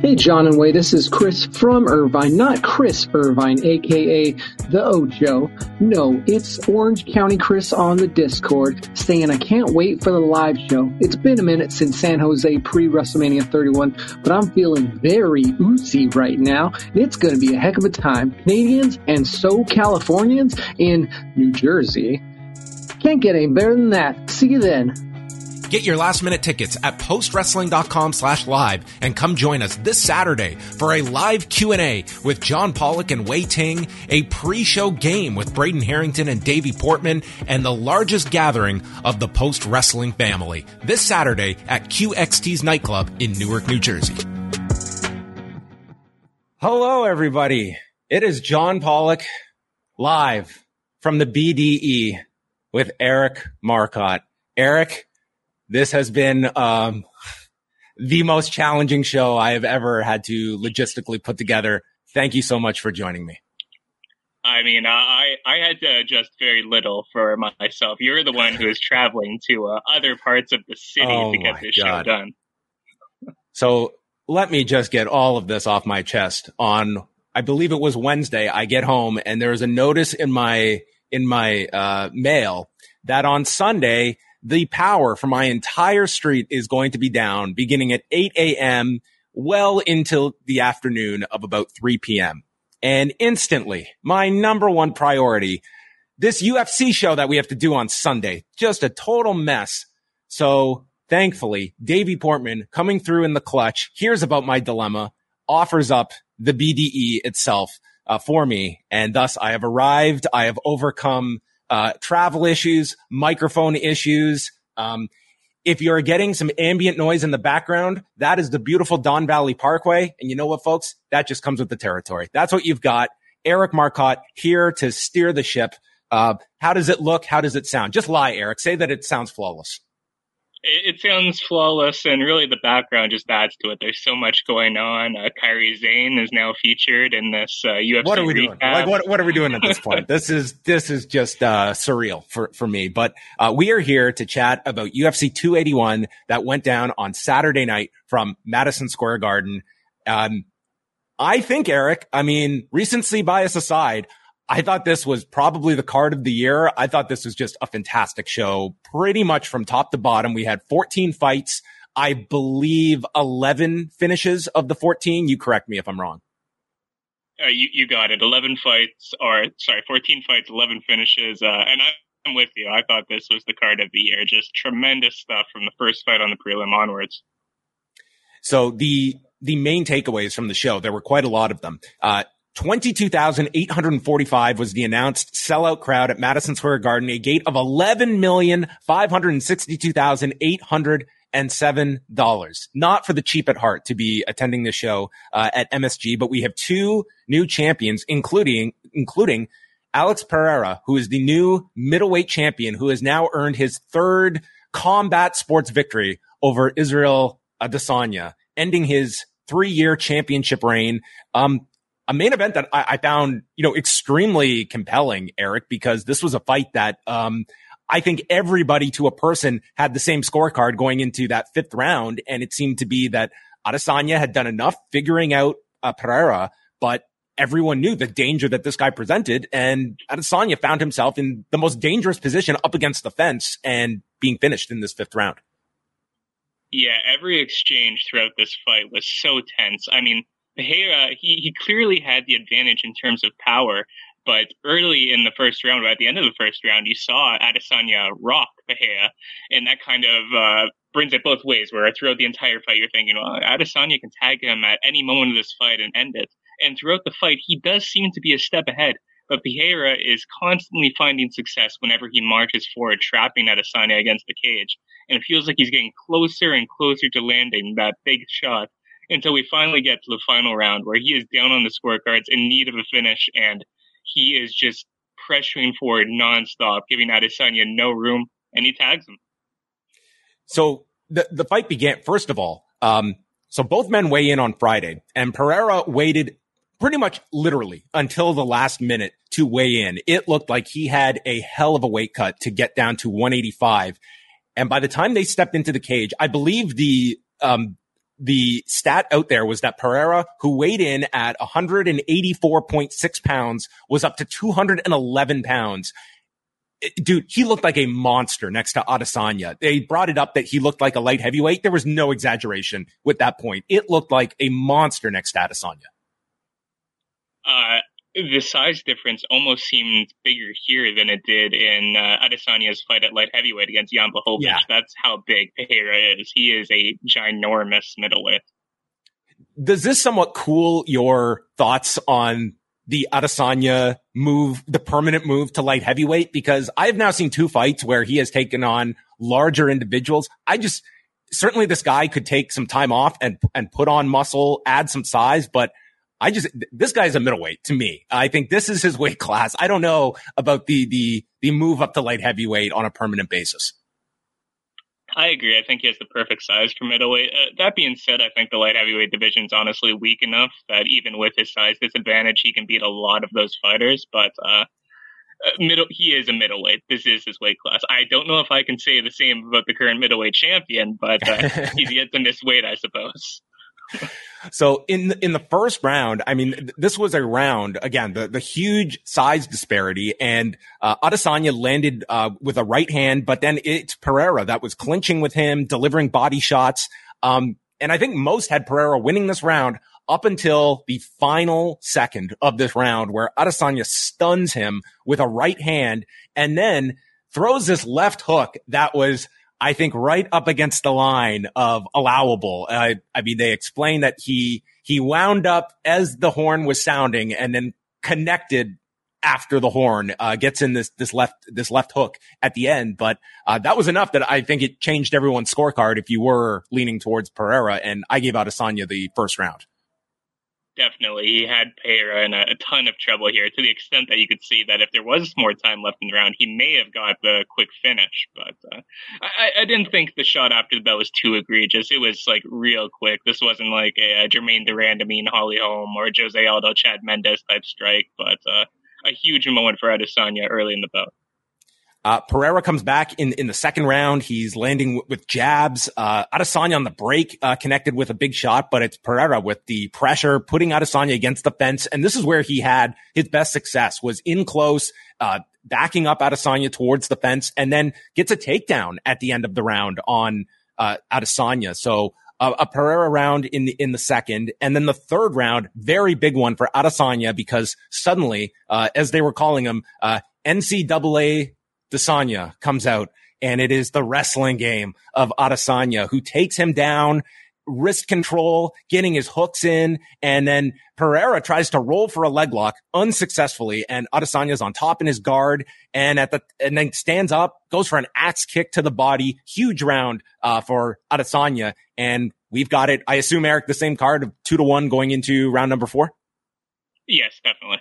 Hey, John and Wai, this is Chris from Irvine, not Chris Irvine, aka the Ocho. No, it's Orange County Chris on the Discord saying I can't wait for the live show. It's been a minute since San Jose pre WrestleMania 31, but I'm feeling very oozy right now. It's going to be a heck of a time. Canadians and so Californians in New Jersey. Can't get any better than that. See you then. Get your last minute tickets at postwrestling.com slash live and come join us this Saturday for a live Q&A with John Pollock and Wai Ting, a pre-show game with Braden Harrington and Davey Portman, and the largest gathering of the post wrestling family this Saturday at QXT's nightclub in Newark, New Jersey. Hello, everybody. It is John Pollock live from the BDE with Eric Marcotte. Eric, this has been um, the most challenging show I have ever had to logistically put together. Thank you so much for joining me. I mean, I I had to adjust very little for myself. You're the one who is traveling to uh, other parts of the city Oh to get this God. show done. So let me just get all of this off my chest. On I believe it was Wednesday, I get home and there is a notice in my in my uh, mail that on Sunday the power for my entire street is going to be down beginning at 8 a.m. well into the afternoon of about 3 p.m. And instantly, my number one priority, this UFC show that we have to do on Sunday, just a total mess. So thankfully, Davey Portman coming through in the clutch, hears about my dilemma, offers up the BDE itself uh, for me. And thus I have arrived. I have overcome uh, travel issues, microphone issues. Um, if you're getting some ambient noise in the background, that is the beautiful Don Valley Parkway. And you know what, folks? That just comes with the territory. That's what you've got. Eric Marcotte here to steer the ship. Uh, how does it look? How does it sound? Just lie, Eric. Say that it sounds flawless. It, it sounds flawless, and really the background just adds to it. There's so much going on. Uh, Kyrie Zane is now featured in this uh, UFC. what are we doing? Like, what, what are we doing at this point? this is, this is just, uh, surreal for, for me. But, uh, we are here to chat about UFC 281 that went down on Saturday night from Madison Square Garden. Um, I think, Eric, I mean, recency bias aside, I thought this was probably the card of the year. I thought this was just a fantastic show, pretty much from top to bottom. We had 14 fights. I believe 11 finishes of the 14. You correct me if I'm wrong. Uh, you, you got it. 11 fights, or sorry, 14 fights, 11 finishes. Uh, and I'm with you. I thought this was the card of the year. Just tremendous stuff from the first fight on the prelim onwards. So the the main takeaways from the show, there were quite a lot of them. Uh, 22,845 was the announced sellout crowd at Madison Square Garden, a gate of $11,562,807. Not for the cheap at heart to be attending the show uh, at MSG, but we have two new champions, including, including Alex Pereira, who is the new middleweight champion, who has now earned his third combat sports victory over Israel Adesanya, ending his three-year championship reign. Um, a main event that I, I found, you know, extremely compelling, Eric, because this was a fight that, um, I think everybody to a person had the same scorecard going into that fifth round. And it seemed to be that Adesanya had done enough figuring out uh, Pereira, but everyone knew the danger that this guy presented. And Adesanya found himself in the most dangerous position up against the fence and being finished in this fifth round. Yeah, every exchange throughout this fight was so tense. I mean, Pereira, he, he clearly had the advantage in terms of power, But early in the first round, or at the end of the first round, you saw Adesanya rock Pereira, and that kind of uh, brings it both ways. Where throughout the entire fight, you're thinking, well, Adesanya can tag him at any moment of this fight and end it. And throughout the fight, he does seem to be a step ahead. But Pereira is constantly finding success whenever he marches forward, trapping Adesanya against the cage. And it feels like he's getting closer and closer to landing that big shot until we finally get to the final round where he is down on the scorecards in need of a finish and he is just pressuring forward nonstop, giving Adesanya no room, and he tags him. So the the fight began. First of all, um, so both men weigh in on Friday, and Pereira waited pretty much literally until the last minute to weigh in. It looked like he had a hell of a weight cut to get down to 185. And by the time they stepped into the cage, I believe the um, the stat out there was that Pereira, who weighed in at 184.6 pounds, was up to 211 pounds. Dude, he looked like a monster next to Adesanya. They brought it up that he looked like a light heavyweight. There was no exaggeration with that point. It looked like a monster next to Adesanya. Uh, the size difference almost seemed bigger here than it did in uh, Adesanya's fight at light heavyweight against Jan Blachowicz. Yeah. That's how big Pereira is. He is a ginormous middleweight. Does this somewhat cool your thoughts on the Adesanya move, the permanent move to light heavyweight? Because I've now seen two fights where he has taken on larger individuals. I just, certainly this guy could take some time off and, and put on muscle, add some size, but I just this guy's a middleweight to me. I think this is his weight class. I don't know about the the the move up to light heavyweight on a permanent basis. I agree. I think he has the perfect size for middleweight. Uh, that being said, I think the light heavyweight division is honestly weak enough that even with his size disadvantage, he can beat a lot of those fighters. But uh, uh middle, he is a middleweight. This is his weight class. I don't know if I can say the same about the current middleweight champion, but uh, he's yet to miss weight, I suppose so in in the first round, I mean, this was a round again, the, the huge size disparity and, uh, Adesanya landed, uh, with a right hand, but then it's Pereira that was clinching with him, delivering body shots. Um, and I think most had Pereira winning this round up until the final second of this round where Adesanya stuns him with a right hand and then throws this left hook that was I think right up against the line of allowable. I mean, they explain that he, he wound up as the horn was sounding and then connected after the horn, uh, gets in this, this left, this left hook at the end. But, uh, that was enough that I think it changed everyone's scorecard if you were leaning towards Pereira and I gave Adesanya the first round definitely. He had Pereira in a, a, ton of trouble here to the extent that you could see that if there was more time left in the round, he may have got the quick finish. But uh, I, I, didn't think the shot after the bell was too egregious. It was like real quick. This wasn't like a, a Germaine de Randamie, Holly Holm, or Jose Aldo, Chad Mendes type strike, but uh, a huge moment for Adesanya early in the bout. Uh, Pereira comes back in, in the second round. He's landing w- with jabs. Uh, Adesanya on the break, uh, connected with a big shot, but it's Pereira with the pressure, putting Adesanya against the fence. And this is where he had his best success was in close, uh, backing up Adesanya towards the fence and then gets a takedown at the end of the round on, uh, Adesanya. So, uh, a Pereira round in the, in the second. And then the third round, very big one for Adesanya because suddenly, uh, as they were calling him, uh, NCAA Desanya comes out and it is the wrestling game of Adesanya who takes him down, wrist control, getting his hooks in, and then Pereira tries to roll for a leg lock unsuccessfully, and Adesanya's on top in his guard, and at the and then stands up, goes for an axe kick to the body, huge round uh, for Adesanya, and we've got it. I assume Eric the same card of two to one going into round number four. Yes, definitely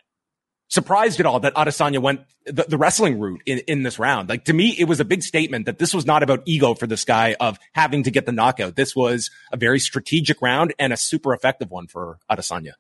surprised at all that Adesanya went the, the, wrestling route in, in this round. Like to me, it was a big statement that this was not about ego for this guy of having to get the knockout. This was a very strategic round and a super effective one for Adesanya.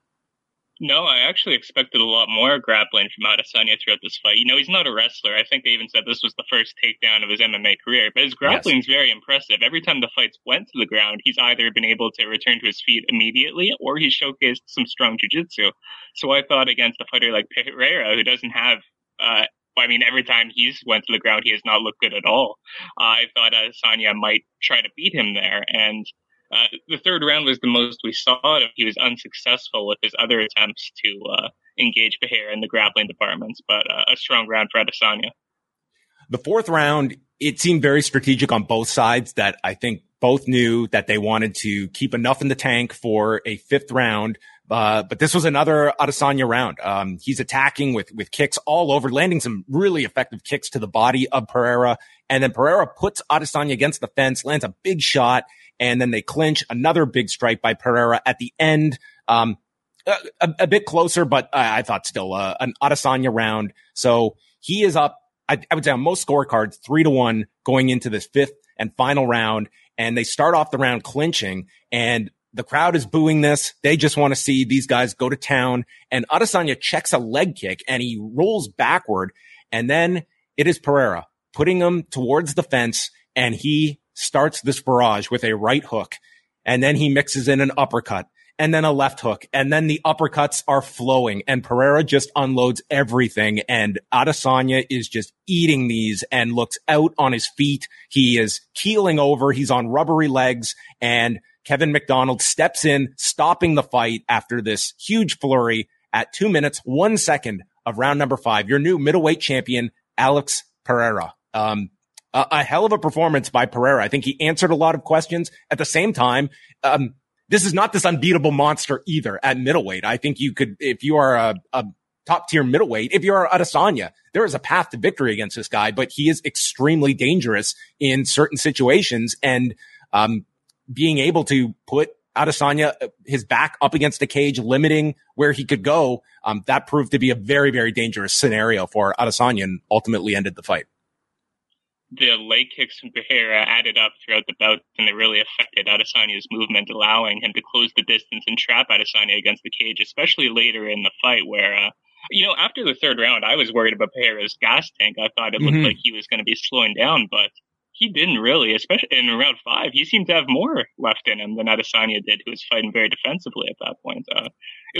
No, I actually expected a lot more grappling from Adesanya throughout this fight. You know, he's not a wrestler. I think they even said this was the first takedown of his MMA career, but his grappling is yes. very impressive. Every time the fights went to the ground, he's either been able to return to his feet immediately or he showcased some strong jiu-jitsu. So I thought against a fighter like Pereira, who doesn't have, uh, I mean, every time he's went to the ground, he has not looked good at all. Uh, I thought Adesanya might try to beat him there. And uh, the third round was the most we saw. him. He was unsuccessful with his other attempts to uh, engage Pereira in the grappling departments, but uh, a strong round for Adesanya. The fourth round, it seemed very strategic on both sides that I think both knew that they wanted to keep enough in the tank for a fifth round. Uh, but this was another Adesanya round. Um, he's attacking with, with kicks all over, landing some really effective kicks to the body of Pereira. And then Pereira puts Adesanya against the fence, lands a big shot, and then they clinch another big strike by Pereira at the end. Um, a, a, bit closer, but I, I thought still uh, an Adesanya round. So he is up. I, I would say on most scorecards, three to one going into this fifth and final round. And they start off the round clinching and the crowd is booing this. They just want to see these guys go to town. And Adesanya checks a leg kick and he rolls backward. And then it is Pereira putting him towards the fence and he starts this barrage with a right hook. And then he mixes in an uppercut and then a left hook. And then the uppercuts are flowing and Pereira just unloads everything. And Adesanya is just eating these and looks out on his feet. He is keeling over. He's on rubbery legs and Kevin McDonald steps in, stopping the fight after this huge flurry at two minutes, one second of round number five. Your new middleweight champion, Alex Pereira. Um, a, a, hell of a performance by Pereira. I think he answered a lot of questions. At the same time, um, this is not this unbeatable monster either at middleweight. I think you could, if you are a, a top tier middleweight, if you're Adesanya, there is a path to victory against this guy, but he is extremely dangerous in certain situations. And, um, being able to put Adesanya, uh, his back up against the cage, limiting where he could go, um, that proved to be a very, very dangerous scenario for Adesanya and ultimately ended the fight the leg kicks from Pereira added up throughout the bout, and they really affected Adesanya's movement, allowing him to close the distance and trap Adesanya against the cage, especially later in the fight where, uh, you know, after the third round, I was worried about Pereira's gas tank. I thought it looked mm-hmm. like he was going to be slowing down, but he didn't really, especially in round five. He seemed to have more left in him than Adesanya did, who was fighting very defensively at that point. Uh,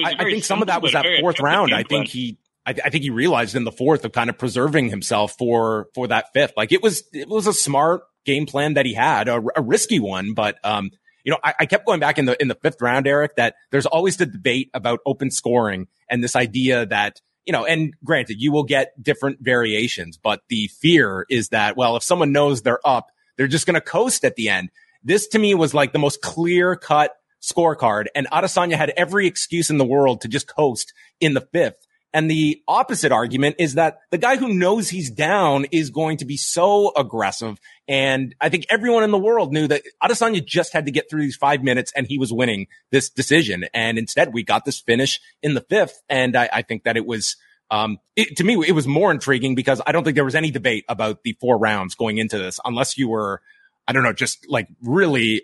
I, I, think some of that was that fourth round. I think he I, I, think he realized in the fourth of kind of preserving himself for for that fifth. Like it was it was a smart game plan that he had, a, a risky one, but um, you know, I, I, kept going back in the in the fifth round, Eric, that there's always the debate about open scoring and this idea that you know, and granted, you will get different variations, but the fear is that well, if someone knows they're up, they're just going to coast at the end. This to me was like the most clear cut scorecard, and Adesanya had every excuse in the world to just coast in the fifth. And the opposite argument is that the guy who knows he's down is going to be so aggressive. And I think everyone in the world knew that Adesanya just had to get through these five minutes and he was winning this decision. And instead we got this finish in the fifth. And I, I think that it was, um, it, to me, it was more intriguing because I don't think there was any debate about the four rounds going into this unless you were, I don't know, just like really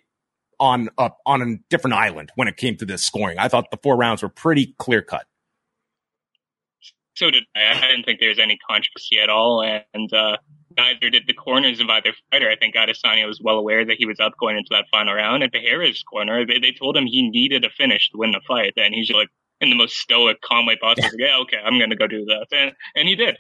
on up on a different island when it came to this scoring. I thought the four rounds were pretty clear cut. So did I. I didn't think there was any controversy at all, and uh, neither did the corners of either fighter. I think Adesanya was well aware that he was up going into that final round. And Pereira's corner, they, they told him he needed a finish to win the fight, and he's like in the most stoic, calm way possible. Yeah, yeah okay, I'm going to go do that, and and he did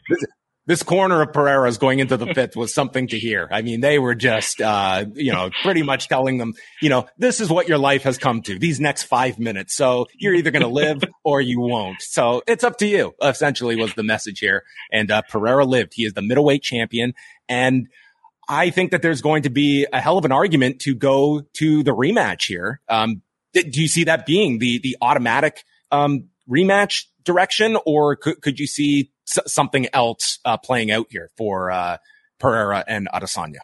this corner of Pereira's going into the fifth was something to hear. I mean, they were just, uh, you know, pretty much telling them, you know, this is what your life has come to these next five minutes. So you're either going to live or you won't. So it's up to you, essentially was the message here. And, uh, Pereira lived. He is the middleweight champion. And I think that there's going to be a hell of an argument to go to the rematch here. Um, do you see that being the, the automatic, um, rematch direction or could, could you see something else uh, playing out here for uh, Pereira and Adesanya?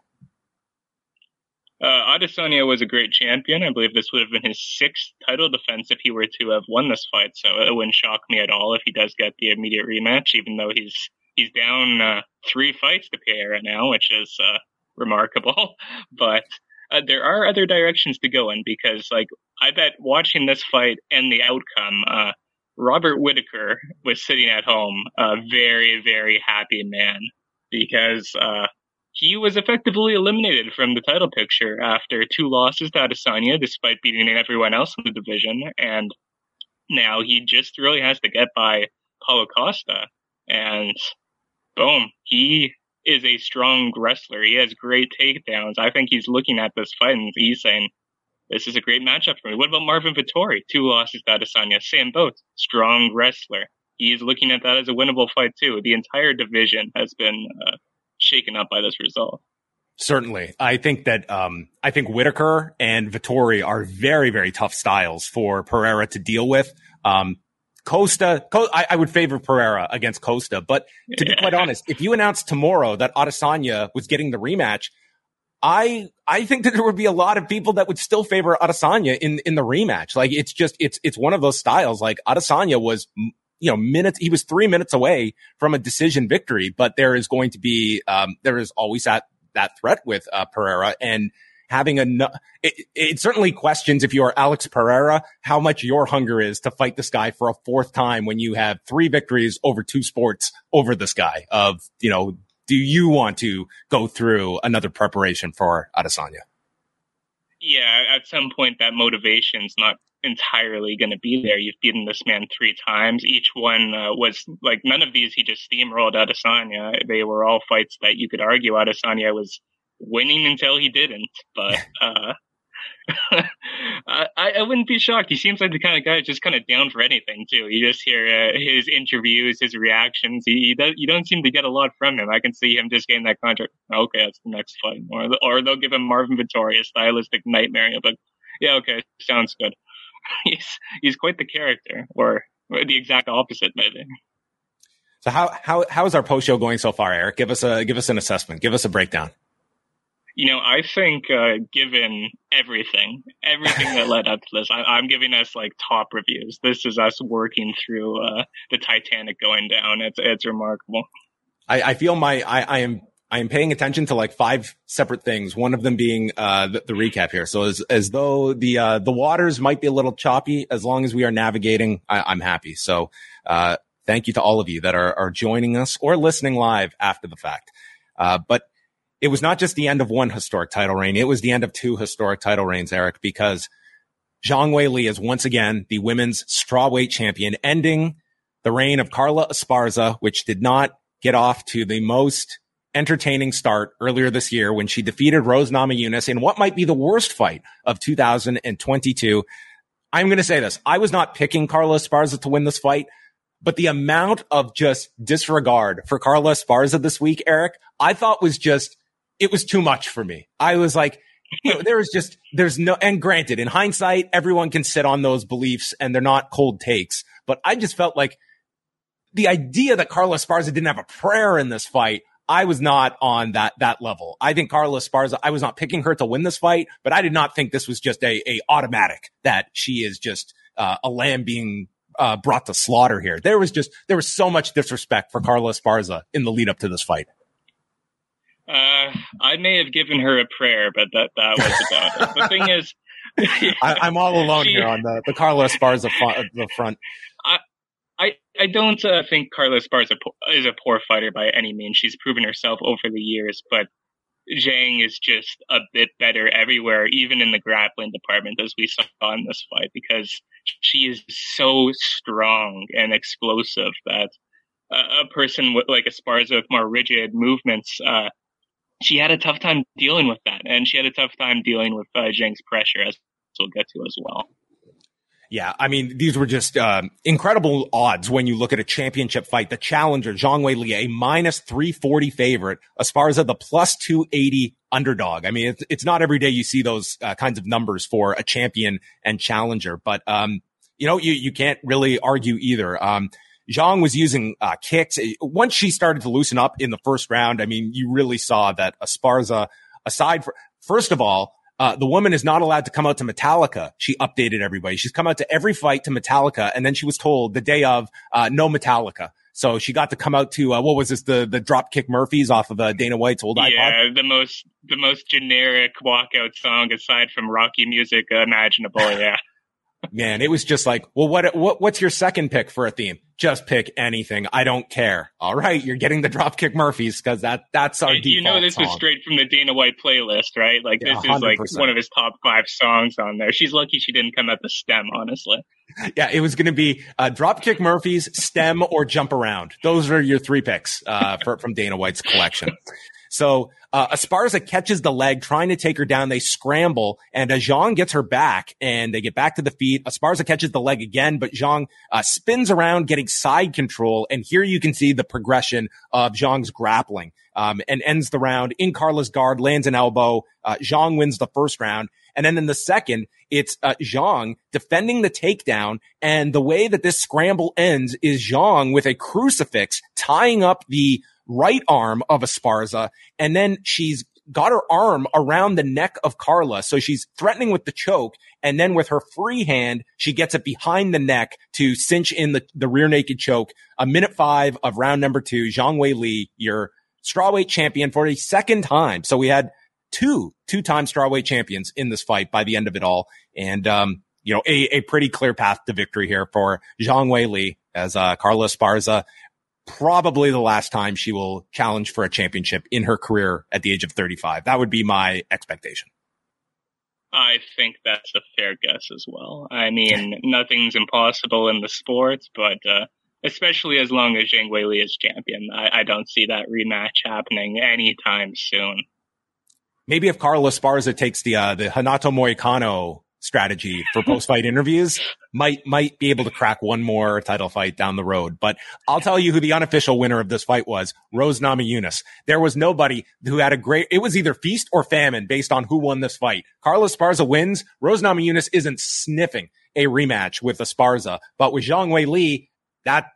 Uh, Adesanya was a great champion. I believe this would have been his sixth title defense if he were to have won this fight. So it wouldn't shock me at all if he does get the immediate rematch, even though he's he's down uh, three fights to Pereira now, which is uh, remarkable. but uh, there are other directions to go in because, like, I bet watching this fight and the outcome, uh, Robert Whitaker was sitting at home, a very, very happy man because uh, he was effectively eliminated from the title picture after two losses to Adesanya, despite beating everyone else in the division. And now he just really has to get by Paulo Costa. And boom, he is a strong wrestler. He has great takedowns. I think he's looking at this fight and he's saying, this is a great matchup for me. What about Marvin Vettori? Two losses to Adesanya. Same boat. Strong wrestler. he's looking at that as a winnable fight too. The entire division has been uh, shaken up by this result. Certainly. I think that, um, I think Whitaker and Vettori are very, very tough styles for Pereira to deal with. Um, Costa, Co- I, I, would favor Pereira against Costa, but to be quite honest, if you announced tomorrow that Adesanya was getting the rematch, I I think that there would be a lot of people that would still favor Adesanya in in the rematch. Like it's just it's it's one of those styles. Like Adesanya was you know minutes he was three minutes away from a decision victory, but there is going to be um, there is always that that threat with uh, Pereira and having a it, it certainly questions if you are Alex Pereira how much your hunger is to fight this guy for a fourth time when you have three victories over two sports over this guy of you know do you want to go through another preparation for Adesanya? Yeah, at some point that motivation's not entirely going to be there. You've beaten this man three times. Each one uh, was like none of these he just steamrolled Adesanya. They were all fights that you could argue Adesanya was winning until he didn't. But uh, I, I wouldn't be shocked. He seems like the kind of guy just kind of down for anything too. You just hear uh, his interviews, his reactions. He, he does. You don't seem to get a lot from him. I can see him just getting that contract. Okay, that's the next fight, or or they'll give him Marvin Vettori, a stylistic nightmare. But yeah, okay, sounds good. he's he's quite the character, or, or the exact opposite, maybe. So how how how is our post show going so far, Eric? Give us a give us an assessment. Give us a breakdown. You know, I think uh, given everything, everything that led up to this, I, am giving us like top reviews. This is us working through uh, the Titanic going down. It's it's remarkable. I, I feel my I, I am I am paying attention to like five separate things. One of them being uh, the, the, recap here. So as as though the uh, the waters might be a little choppy, as long as we are navigating, I, am happy. So uh, thank you to all of you that are are joining us or listening live after the fact. Uh, but it was not just the end of one historic title reign. It was the end of two historic title reigns, Eric, because Zhang Wei Li is once again the women's strawweight champion, ending the reign of Carla Esparza, which did not get off to the most entertaining start earlier this year when she defeated Rose Namajunas in what might be the worst fight of 2022. I'm going to say this. I was not picking Carla Esparza to win this fight, but the amount of just disregard for Carla Esparza this week, Eric, I thought was just it was too much for me. I was like, there was just, there's no, and granted, in hindsight, everyone can sit on those beliefs and they're not cold takes, but I just felt like the idea that Carla Esparza didn't have a prayer in this fight, I was not on that, that level. I think Carla Esparza, I was not picking her to win this fight, but I did not think this was just a, a automatic that she is just, uh, a lamb being uh, brought to slaughter here. There was just there was so much disrespect for Carla Esparza in the lead up to this fight. Uh, I may have given her a prayer, but that that was about it. The thing is, I, am all alone she, here on the the Carlos Carla Esparza the front. I I, I don't uh, think Carla Esparza is a poor fighter by any means. She's proven herself over the years, but Zhang is just a bit better everywhere, even in the grappling department, as we saw in this fight, because she is so strong and explosive that a person with like Esparza with more rigid movements uh, she had a tough time dealing with that, and she had a tough time dealing with uh, Zhang's pressure, as we'll get to as well. Yeah, I mean, these were just um, incredible odds when you look at a championship fight. The challenger, Zhang Wei Li, a minus 340 favorite, Esparza, the plus 280 underdog. I mean, it's, it's not every day you see those uh, kinds of numbers for a champion and challenger, but, um, you know, you, you can't really argue either. Um, Zhang was using uh, kicks. Once she started to loosen up in the first round, I mean, you really saw that Esparza, aside for, first of all, uh, the woman is not allowed to come out to Metallica. She updated everybody. She's come out to every fight to Metallica, and then she was told the day of, uh, no Metallica. So she got to come out to uh, what was this the the Dropkick Murphys off of uh, Dana White's old iPod. Yeah, the most the most generic walkout song aside from Rocky music imaginable. Yeah man, it was just like, well, what, what, what's your second pick for a theme? Just pick anything. I don't care. All right. You're getting the Dropkick Murphys because that, that's our You know, this song. was straight from the Dana White playlist, right? Like yeah, this 100%. is like one of his top five songs on there. She's lucky she didn't come at the stem, honestly. Yeah. It was going to be uh, Dropkick Murphys, stem or jump around. Those are your three picks, uh, for, from Dana White's collection. So uh, catches the leg, trying to take her down. They scramble, and uh, Zhang gets her back, and they get back to the feet. Esparza catches the leg again, but Zhang uh, spins around, getting side control. And here you can see the progression of Zhang's grappling, um, and ends the round in Carla's guard, lands an elbow. Uh, Zhang wins the first round. And then in the second, it's uh, Zhang defending the takedown. And the way that this scramble ends is Zhang with a crucifix tying up the right arm of Esparza. And then she's got her arm around the neck of Carla. So she's threatening with the choke. And then with her free hand, she gets it behind the neck to cinch in the, the rear naked choke. A minute five of round number two, Zhang Wei Li, your strawweight champion for a second time. So we had two two-time strawweight champions in this fight by the end of it all. And, um, you know, a, a pretty clear path to victory here for Zhang Wei Li as, uh, Carla Esparza. Probably the last time she will challenge for a championship in her career at the age of 35. That would be my expectation. I think that's a fair guess as well. I mean, nothing's impossible in the sport, but, uh, especially as long as Zhang Wei Li is champion, I, I don't see that rematch happening anytime soon maybe if Carla Esparza takes the uh, the Renato Moicano strategy for post fight interviews, might might be able to crack one more title fight down the road. But I'll tell you who the unofficial winner of this fight was: Rose Namajunas. There was nobody who had a great. It was either feast or famine based on who won this fight. Carlos Esparza wins. Rose Namajunas isn't sniffing a rematch with Esparza, but with Zhang Wei Li, that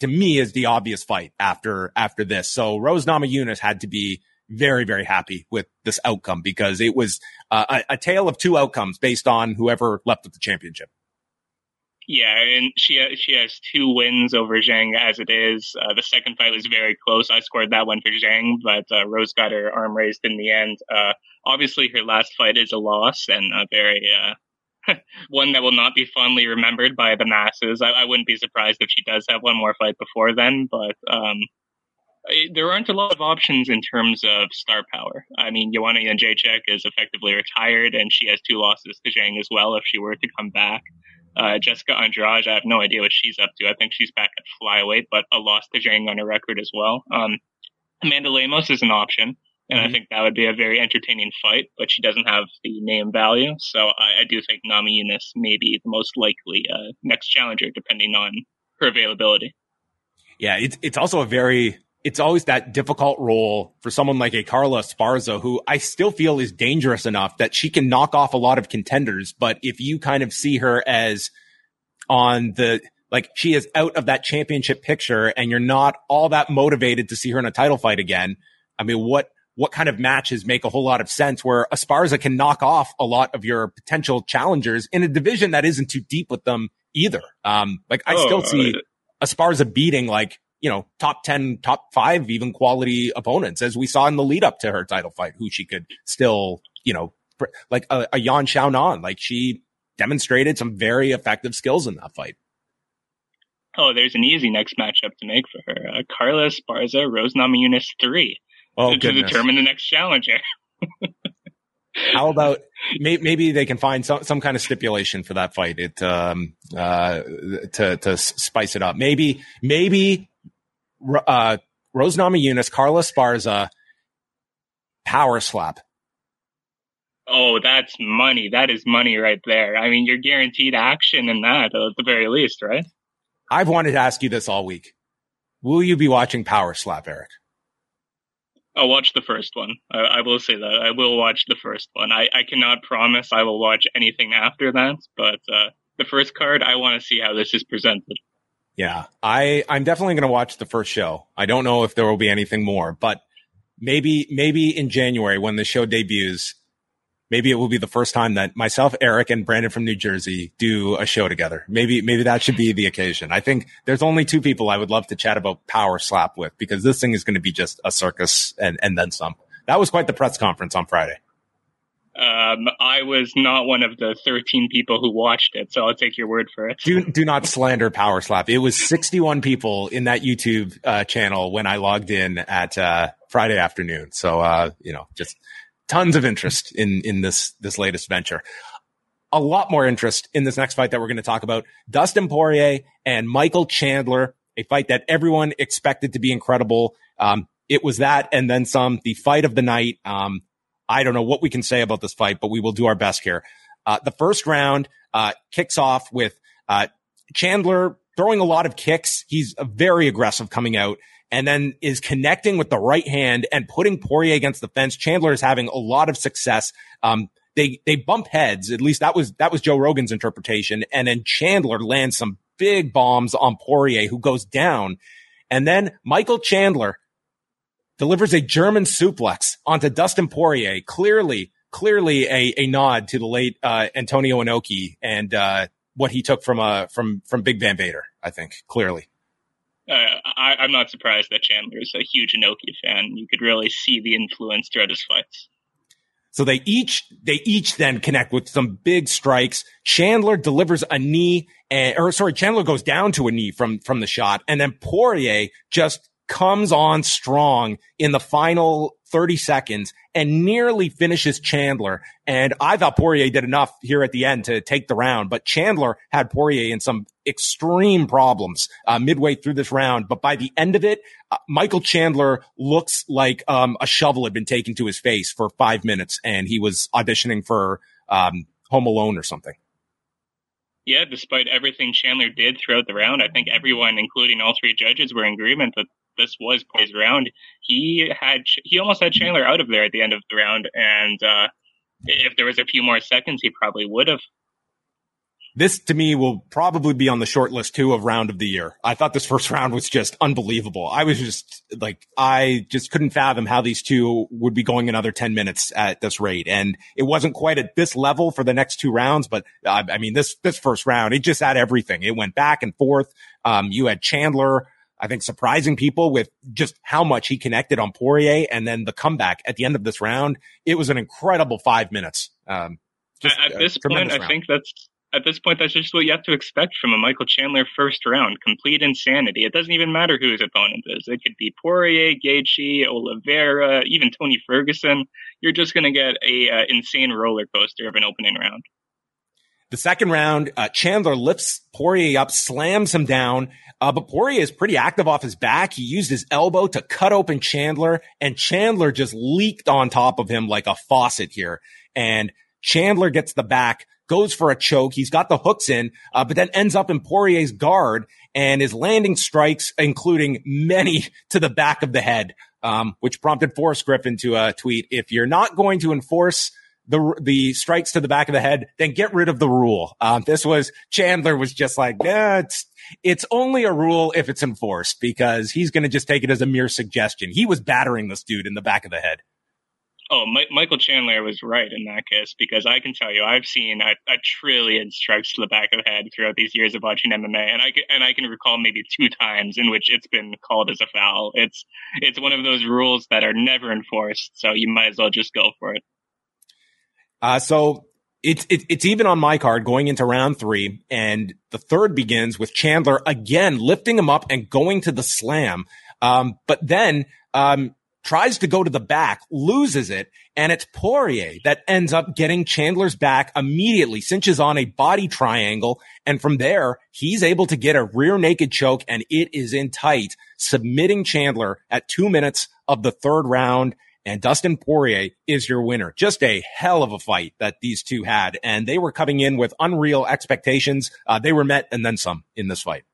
to me is the obvious fight after after this. So Rose Namajunas had to be very, very happy with this outcome because it was uh, a, a tale of two outcomes based on whoever left with the championship. Yeah, and she she has two wins over Zhang as it is. Uh, the second fight was very close. I scored that one for Zhang, but uh, Rose got her arm raised in the end. Uh, obviously, her last fight is a loss and a very uh, one that will not be fondly remembered by the masses. I, I, wouldn't be surprised if she does have one more fight before then, but um, there aren't a lot of options in terms of star power. I mean, Joanna Jędrzejczyk is effectively retired, and she has two losses to Zhang as well if she were to come back. Uh, Jessica Andrade, I have no idea what she's up to. I think she's back at flyweight, but a loss to Zhang on her record as well. Um, Amanda Lemos is an option, and mm-hmm. I think that would be a very entertaining fight, but she doesn't have the name value. So I, I do think Namajunas may be the most likely uh, next challenger, depending on her availability. Yeah, it's it's also a very it's always that difficult role for someone like a Carla Esparza, who I still feel is dangerous enough that she can knock off a lot of contenders. But if you kind of see her as on the, like she is out of that championship picture and you're not all that motivated to see her in a title fight again. I mean, what, what kind of matches make a whole lot of sense where Esparza can knock off a lot of your potential challengers in a division that isn't too deep with them either. Um, like I oh, still see Esparza beating like you know, top 10, top five, even quality opponents, as we saw in the lead up to her title fight, who she could still, you know, like a, a Yan Xiaonan, like she demonstrated some very effective skills in that fight. Oh, there's an easy next matchup to make for her. Uh, Carla Esparza, Rose Namajunas 3 oh, to, to determine the next challenger. How about maybe they can find some, some kind of stipulation for that fight? It um uh to to spice it up. Maybe maybe uh, Rose Namajunas, Carla Esparza, power slap. Oh, that's money. That is money right there. I mean, you're guaranteed action in that at the very least, right? I've wanted to ask you this all week. Will you be watching Power Slap, Eric? I'll watch the first one. I, I will say that. I will watch the first one. I, I cannot promise I will watch anything after that, but uh, the first card, I want to see how this is presented. Yeah, I I'm definitely going to watch the first show. I don't know if there will be anything more, but maybe maybe in January when the show debuts, maybe it will be the first time that myself, Eric, and Brandon from New Jersey do a show together. Maybe maybe that should be the occasion. I think there's only two people I would love to chat about Power Slap with because this thing is going to be just a circus and and then some. That was quite the press conference on Friday. Um, I was not one of the 13 people who watched it, so I'll take your word for it. Do, do not slander Power Slap. It was 61 people in that YouTube uh, channel when I logged in at uh, Friday afternoon. So, uh, you know, just tons of interest in, in this, this latest venture. A lot more interest in this next fight that we're going to talk about. Dustin Poirier and Michael Chandler, a fight that everyone expected to be incredible. Um, it was that and then some. The fight of the night. Um, I don't know what we can say about this fight, but we will do our best here. Uh, the first round uh, kicks off with uh, Chandler throwing a lot of kicks. He's very aggressive coming out and then is connecting with the right hand and putting Poirier against the fence. Chandler is having a lot of success. Um, they, they bump heads. At least that was, that was Joe Rogan's interpretation. And then Chandler lands some big bombs on Poirier who goes down. And then Michael Chandler delivers a German suplex onto Dustin Poirier. Clearly, clearly a, a nod to the late, uh, Antonio Inoki and, uh, what he took from, uh, from, from Big Van Vader, I think, clearly. Uh, I, am not surprised that Chandler is a huge Inoki fan. You could really see the influence throughout his fights. So they each, they each then connect with some big strikes. Chandler delivers a knee and, or sorry, Chandler goes down to a knee from, from the shot. And then Poirier just comes on strong in the final 30 seconds and nearly finishes Chandler. And I thought Poirier did enough here at the end to take the round, but Chandler had Poirier in some extreme problems uh, midway through this round. But by the end of it, uh, Michael Chandler looks like um, a shovel had been taken to his face for five minutes, and he was auditioning for um, Home Alone or something. Yeah, despite everything Chandler did throughout the round, I think everyone, including all three judges, were in agreement that this was Poirier's round. He had he almost had Chandler out of there at the end of the round, and uh, if there was a few more seconds, he probably would have. This to me will probably be on the short list too of round of the year. I thought this first round was just unbelievable. I was just like, I just couldn't fathom how these two would be going another 10 minutes at this rate. And it wasn't quite at this level for the next two rounds, but uh, I mean, this, this first round, it just had everything. It went back and forth. Um, you had Chandler I think surprising people with just how much he connected on Poirier and then the comeback at the end of this round. It was an incredible five minutes. Um, just, at, this point, I think that's at this point that's just what you have to expect from a Michael Chandler first round. Complete insanity. It doesn't even matter who his opponent is. It could be Poirier, Gaethje, Oliveira, even Tony Ferguson. You're just going to get a uh, insane roller coaster of an opening round. The second round, uh, Chandler lifts Poirier up, slams him down. Uh, but Poirier is pretty active off his back. He used his elbow to cut open Chandler and Chandler just leaked on top of him like a faucet here. And Chandler gets the back, goes for a choke. He's got the hooks in, uh, but then ends up in Poirier's guard and is landing strikes, including many to the back of the head, um, which prompted Forrest Griffin to uh, tweet, if you're not going to enforce the the strikes to the back of the head, then get rid of the rule. Um, this was Chandler was just like, yeah, it's it's only a rule if it's enforced because he's going to just take it as a mere suggestion. He was battering this dude in the back of the head. Oh, My- Michael Chandler was right in that case because I can tell you I've seen a, a, trillion strikes to the back of the head throughout these years of watching MMA, and I can, and I can recall maybe two times in which it's been called as a foul. It's it's one of those rules that are never enforced, so you might as well just go for it. Uh, so it's it, it's even on my card going into round three, and the third begins with Chandler again lifting him up and going to the slam, um, but then um, tries to go to the back, loses it, and it's Poirier that ends up getting Chandler's back immediately, cinches on a body triangle, and from there he's able to get a rear naked choke, and it is in tight, submitting Chandler at two minutes of the third round and Dustin Poirier is your winner. Just a hell of a fight that these two had, and they were coming in with unreal expectations. Uh, they were met and then some in this fight.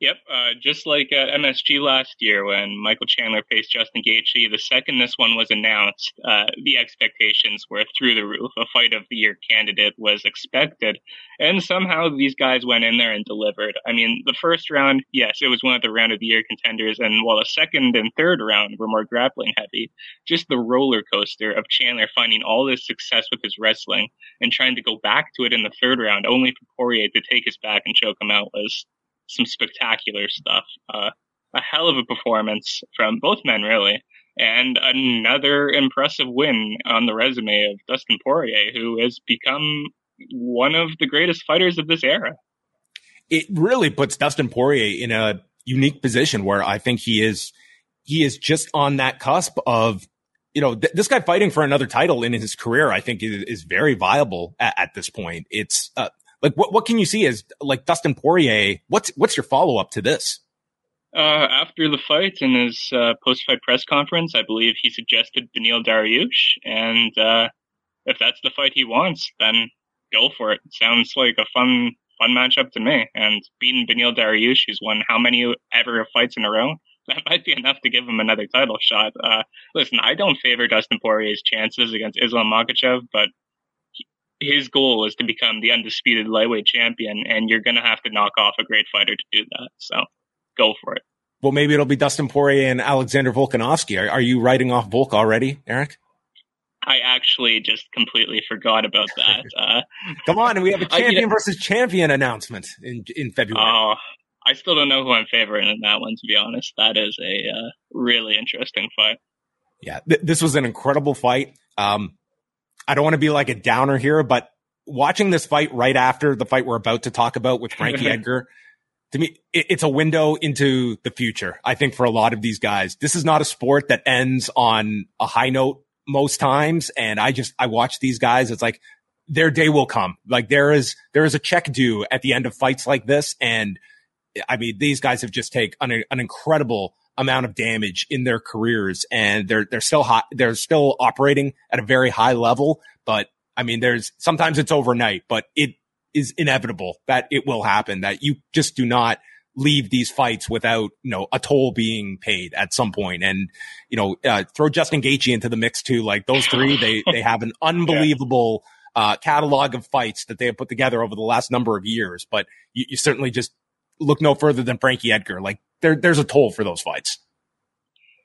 Yep, uh, just like at MSG last year when Michael Chandler faced Justin Gaethje, the second this one was announced, uh, the expectations were through the roof. A fight of the year candidate was expected, and somehow these guys went in there and delivered. I mean, the first round, yes, it was one of the round of the year contenders, and while the second and third round were more grappling heavy, just the roller coaster of Chandler finding all this success with his wrestling and trying to go back to it in the third round, only for Poirier to take his back and choke him out was some spectacular stuff. Uh, a hell of a performance from both men, really, and another impressive win on the resume of Dustin Poirier, who has become one of the greatest fighters of this era. It really puts Dustin Poirier in a unique position where I think he is he is just on that cusp of you know th- this guy fighting for another title in his career. I think is, is very viable at, at this point. It's uh, like what what can you see as like Dustin Poirier? What's what's your follow up to this? Uh, after the fight in his uh, post-fight press conference, I believe he suggested Beneil Dariush, and uh, if that's the fight he wants, then go for it. Sounds like a fun fun matchup to me. And beating Beneil Dariush, who's won how many ever fights in a row, that might be enough to give him another title shot. Uh, listen, I don't favor Dustin Poirier's chances against Islam Makhachev, but his goal is to become the undisputed lightweight champion, and you're going to have to knock off a great fighter to do that. So go for it. Well, maybe it'll be Dustin Poirier and Alexander Volkanovski. Are, are you writing off Volk already, Eric? I actually just completely forgot about that. Uh, Come on, and we have a champion versus champion announcement in in February. Oh, I still don't know who I'm favoring in that one. To be honest, that is a uh, really interesting fight. Yeah, th- this was an incredible fight. Um, I don't want to be like a downer here, but watching this fight right after the fight we're about to talk about with Frankie Edgar, to me, it, it's a window into the future. I think for a lot of these guys, this is not a sport that ends on a high note most times. And I just, I watch these guys. It's like their day will come. Like there is, there is a check due at the end of fights like this. And I mean, these guys have just taken an, an incredible amount of damage in their careers and they're, they're still hot. They're still operating at a very high level. But I mean, there's sometimes it's overnight, but it is inevitable that it will happen that you just do not leave these fights without, you know, a toll being paid at some point. And, you know, uh, throw Justin Gaethje into the mix too. Like those three, they, they have an unbelievable, uh, catalog of fights that they have put together over the last number of years. But you, you certainly just look no further than Frankie Edgar. Like there, there's a toll for those fights.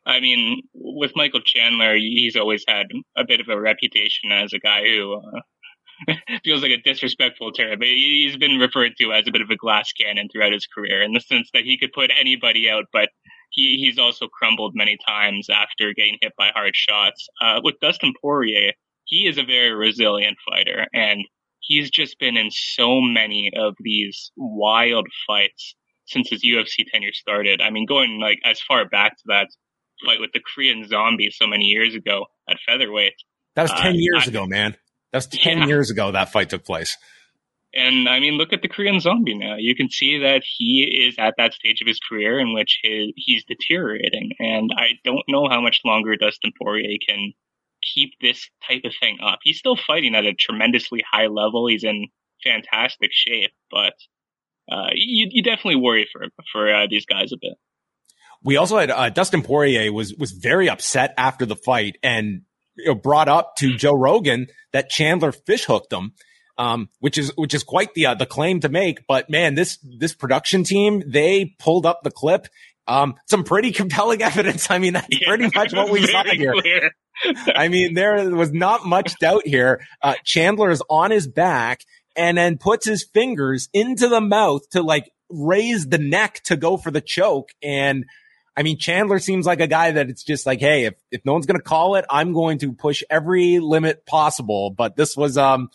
I mean, with Michael Chandler, he's always had a bit of a reputation as a guy who uh, feels like a disrespectful term. but He's been referred to as a bit of a glass cannon throughout his career in the sense that he could put anybody out, but he, he's also crumbled many times after getting hit by hard shots. Uh, with Dustin Poirier, he is a very resilient fighter and he's just been in so many of these wild fights since his UFC tenure started. I mean, going like as far back to that fight with the Korean zombie so many years ago at featherweight. That was 10 uh, years I, ago, man. That's 10 yeah. years ago that fight took place. And I mean, look at the Korean zombie now. You can see that he is at that stage of his career in which his, he's deteriorating. And I don't know how much longer Dustin Poirier can keep this type of thing up. He's still fighting at a tremendously high level. He's in fantastic shape, but uh, you, you definitely worry for for uh, these guys a bit. We also had uh, Dustin Poirier was was very upset after the fight and you know, brought up to Joe Rogan that Chandler fish hooked him, um, which is which is quite the uh, the claim to make. But man, this this production team they pulled up the clip. Um, some pretty compelling evidence. I mean, that's yeah, pretty much what we saw here. I mean, there was not much doubt here. Uh, Chandler is on his back and then puts his fingers into the mouth to like raise the neck to go for the choke. And I mean, Chandler seems like a guy that it's just like, Hey, if, if no one's going to call it, I'm going to push every limit possible. But this was, um,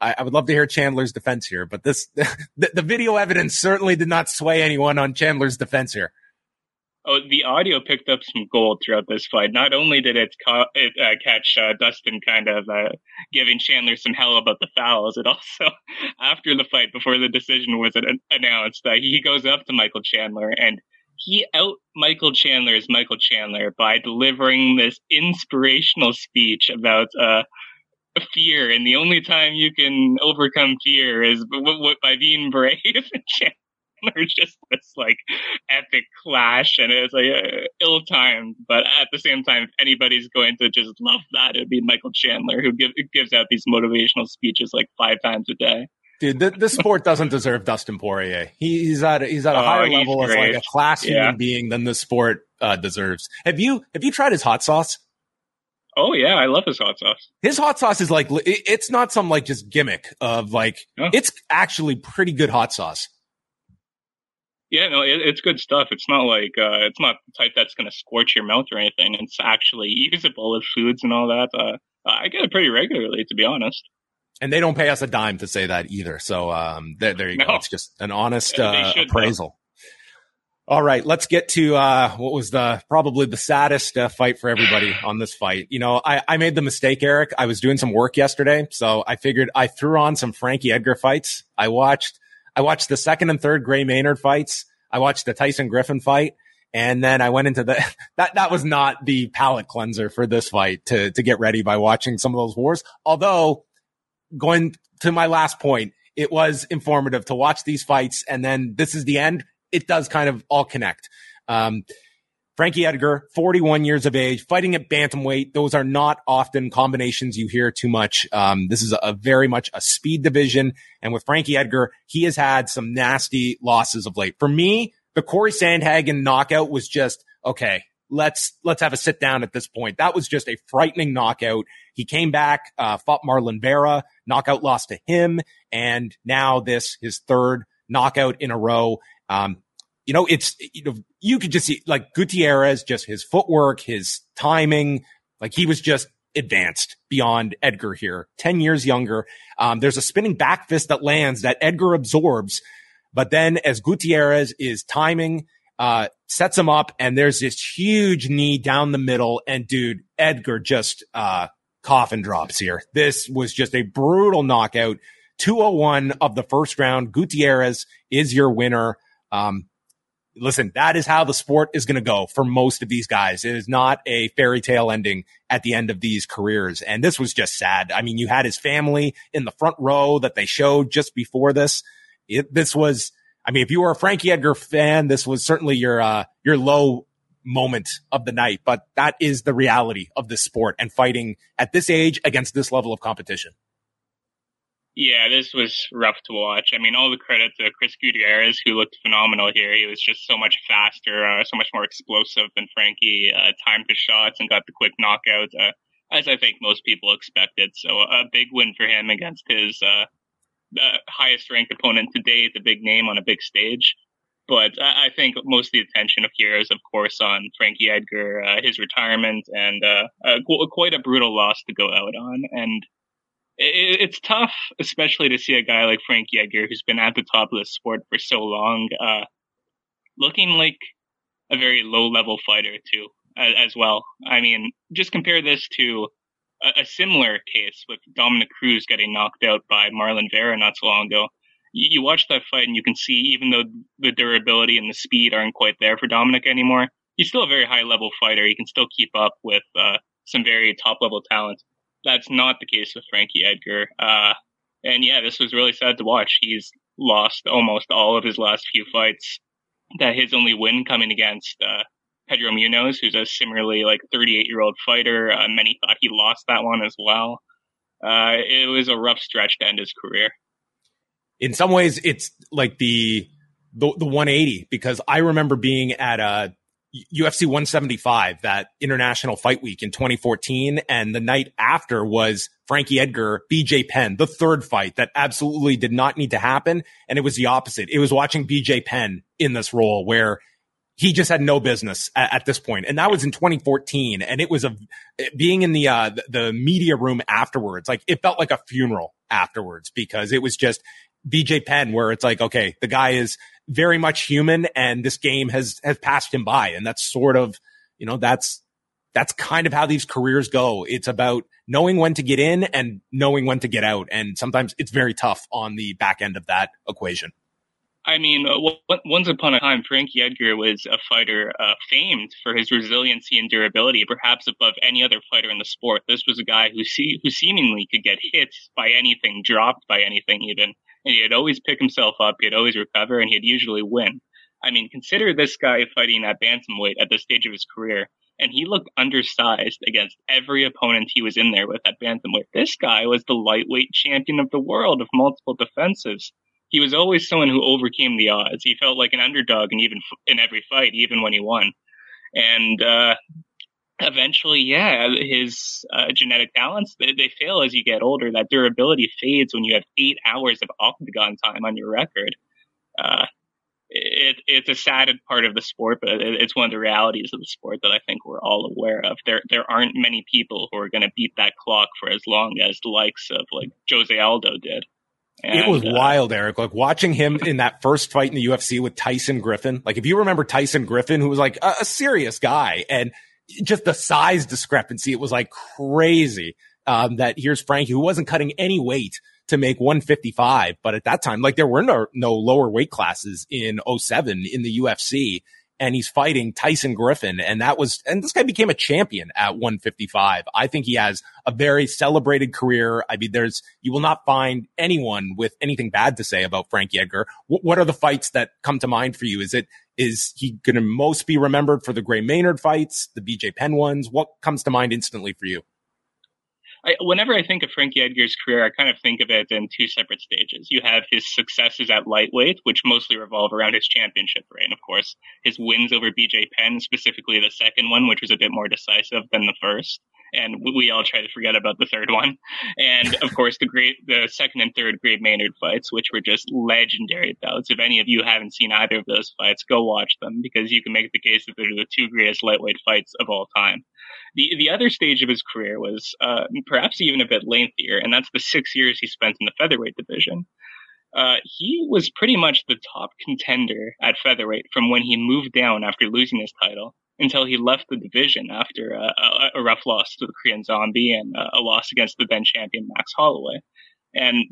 I, I would love to hear Chandler's defense here, but this, the, the video evidence certainly did not sway anyone on Chandler's defense here. Oh, the audio picked up some gold throughout this fight. Not only did it, ca- it uh, catch uh, Dustin kind of uh, giving Chandler some hell about the fouls, it also, after the fight, before the decision was an- announced, uh, he goes up to Michael Chandler and he out Michael Chandler as Michael Chandler by delivering this inspirational speech about uh, fear, and the only time you can overcome fear is by being brave. Chandler's just this like epic clash, and it's like uh, ill timed, but at the same time, if anybody's going to just love that, it'd be Michael Chandler who give, gives out these motivational speeches like five times a day. Dude, the, this sport doesn't deserve Dustin Poirier. He, he's at a, he's at a oh, higher level as like a class yeah. human being than the sport uh, deserves. Have you have you tried his hot sauce? Oh yeah, I love his hot sauce. His hot sauce is like it's not some like just gimmick of like it's actually pretty good hot sauce. Yeah, no, it, it's good stuff. It's not like uh, it's not the type that's going to scorch your mouth or anything. It's actually usable with foods and all that. Uh, I get it pretty regularly, to be honest and they don't pay us a dime to say that either. So um, there, there you no. go. It's just an honest uh, appraisal. All right, let's get to uh, what was the probably the saddest uh, fight for everybody on this fight. You know, I, I made the mistake, Eric. I was doing some work yesterday, so I figured I threw on some Frankie Edgar fights. I watched I watched the second and third Gray Maynard fights. I watched the Tyson Griffin fight, And then I went into the, that, that was not the palate cleanser for this fight to, to get ready by watching some of those wars. Although going to my last point, it was informative to watch these fights. And then this is the end. It does kind of all connect. Um, Frankie Edgar, 41 years of age, fighting at bantamweight. Those are not often combinations you hear too much. Um, this is a, a, very much a speed division. And with Frankie Edgar, he has had some nasty losses of late. For me, the Cory Sandhagen knockout was just, okay, let's, let's have a sit down at this point. That was just a frightening knockout. He came back, uh, fought Marlon Vera, knockout loss to him. And now this, his third knockout in a row. Um, you know, it's, you know, you could just see like Gutierrez, just his footwork, his timing, like he was just advanced beyond Edgar here, 10 years younger. Um, there's a spinning back fist that lands that Edgar absorbs. But then as Gutierrez is timing, uh, sets him up and there's this huge knee down the middle. And dude, Edgar just, uh, coffin drops here. This was just a brutal knockout. 201 of the first round. Gutierrez is your winner. Um, listen, that is how the sport is going to go for most of these guys. It is not a fairy tale ending at the end of these careers. And this was just sad. I mean, you had his family in the front row that they showed just before this. It, this was, I mean, if you were a Frankie Edgar fan, this was certainly your, uh, your low moment of the night, but that is the reality of this sport and fighting at this age against this level of competition. Yeah, this was rough to watch. I mean, all the credit to Chris Gutierrez, who looked phenomenal here. He was just so much faster, uh, so much more explosive than Frankie. Uh, timed his shots and got the quick knockout, uh, as I think most people expected. So a big win for him against his uh, highest ranked opponent to date, the big name on a big stage. But I think most of the attention of here is, of course, on Frankie Edgar, uh, his retirement, and uh, quite a brutal loss to go out on. And it's tough, especially to see a guy like Frank Edgar, who's been at the top of the sport for so long, uh, looking like a very low level fighter too, as, as, well. I mean, just compare this to a, a, similar case with Dominick Cruz getting knocked out by Marlon Vera not so long ago. You, you watch that fight and you can see, even though the durability and the speed aren't quite there for Dominick anymore, he's still a very high level fighter. He can still keep up with uh, some very top level talent that's not the case with Frankie Edgar. Uh, and yeah, this was really sad to watch. He's lost almost all of his last few fights. That his only win coming against uh, Pedro Munhoz, who's a similarly like 38 year old fighter. Uh, many thought he lost that one as well. Uh, it was a rough stretch to end his career. In some ways, it's like the the, the 180 because I remember being at a UFC 175, that international fight week in 2014. And the night after was Frankie Edgar, BJ Penn, the third fight that absolutely did not need to happen. And it was the opposite. It was watching BJ Penn in this role where he just had no business at, at, this point. And that was in 2014. And it was a, being in the, uh, the, the media room afterwards, like it felt like a funeral afterwards because it was just BJ Penn where it's like, okay, the guy is very much human and this game has, has passed him by. And that's sort of, you know, that's, that's kind of how these careers go. It's about knowing when to get in and knowing when to get out. And sometimes it's very tough on the back end of that equation. I mean, uh, once upon a time, Frankie Edgar was a fighter uh, famed for his resiliency and durability, perhaps above any other fighter in the sport. This was a guy who see, who seemingly could get hit by anything, dropped by anything, even and he'd always pick himself up, he'd always recover, and he'd usually win. I mean, consider this guy fighting at bantamweight at this stage of his career, and he looked undersized against every opponent he was in there with at bantamweight. This guy was the lightweight champion of the world of multiple defensives. He was always someone who overcame the odds. He felt like an underdog in even in every fight, even when he won. And uh, eventually, yeah, his uh, genetic talents they, they, fail as you get older. That durability fades when you have eight hours of octagon time on your record. Uh, it, it's a sad part of the sport, but it, it's one of the realities of the sport that I think we're all aware of. There, there aren't many people who are going to beat that clock for as long as the likes of like Jose Aldo did. And, it was uh, wild, Eric. Like watching him in that first fight in the UFC with Tyson Griffin. Like if you remember Tyson Griffin, who was like a, a serious guy and just the size discrepancy. It was like crazy. Um, that here's Frankie who wasn't cutting any weight to make 155. But at that time, like there were no, no lower weight classes in 07 in the UFC. And he's fighting Tyson Griffin. And that was, and this guy became a champion at 155. I think he has a very celebrated career. I mean, there's, you will not find anyone with anything bad to say about Frankie Edgar. W- what are the fights that come to mind for you? Is it, is he going to most be remembered for the Gray Maynard fights, the BJ Penn ones? What comes to mind instantly for you? I, whenever I think of Frankie Edgar's career, I kind of think of it in two separate stages. You have his successes at lightweight, which mostly revolve around his championship reign, of course. His wins over BJ Penn, specifically the second one, which was a bit more decisive than the first. And we all try to forget about the third one. And of course, the great, the second and third Gray Maynard fights, which were just legendary bouts. If any of you haven't seen either of those fights, go watch them because you can make the case that they're the two greatest lightweight fights of all time. The the other stage of his career was uh, perhaps even a bit lengthier, and that's the six years he spent in the featherweight division. Uh, he was pretty much the top contender at featherweight from when he moved down after losing his title until he left the division after uh, a, a, rough loss to the Korean Zombie and uh, a loss against the then champion Max Holloway. And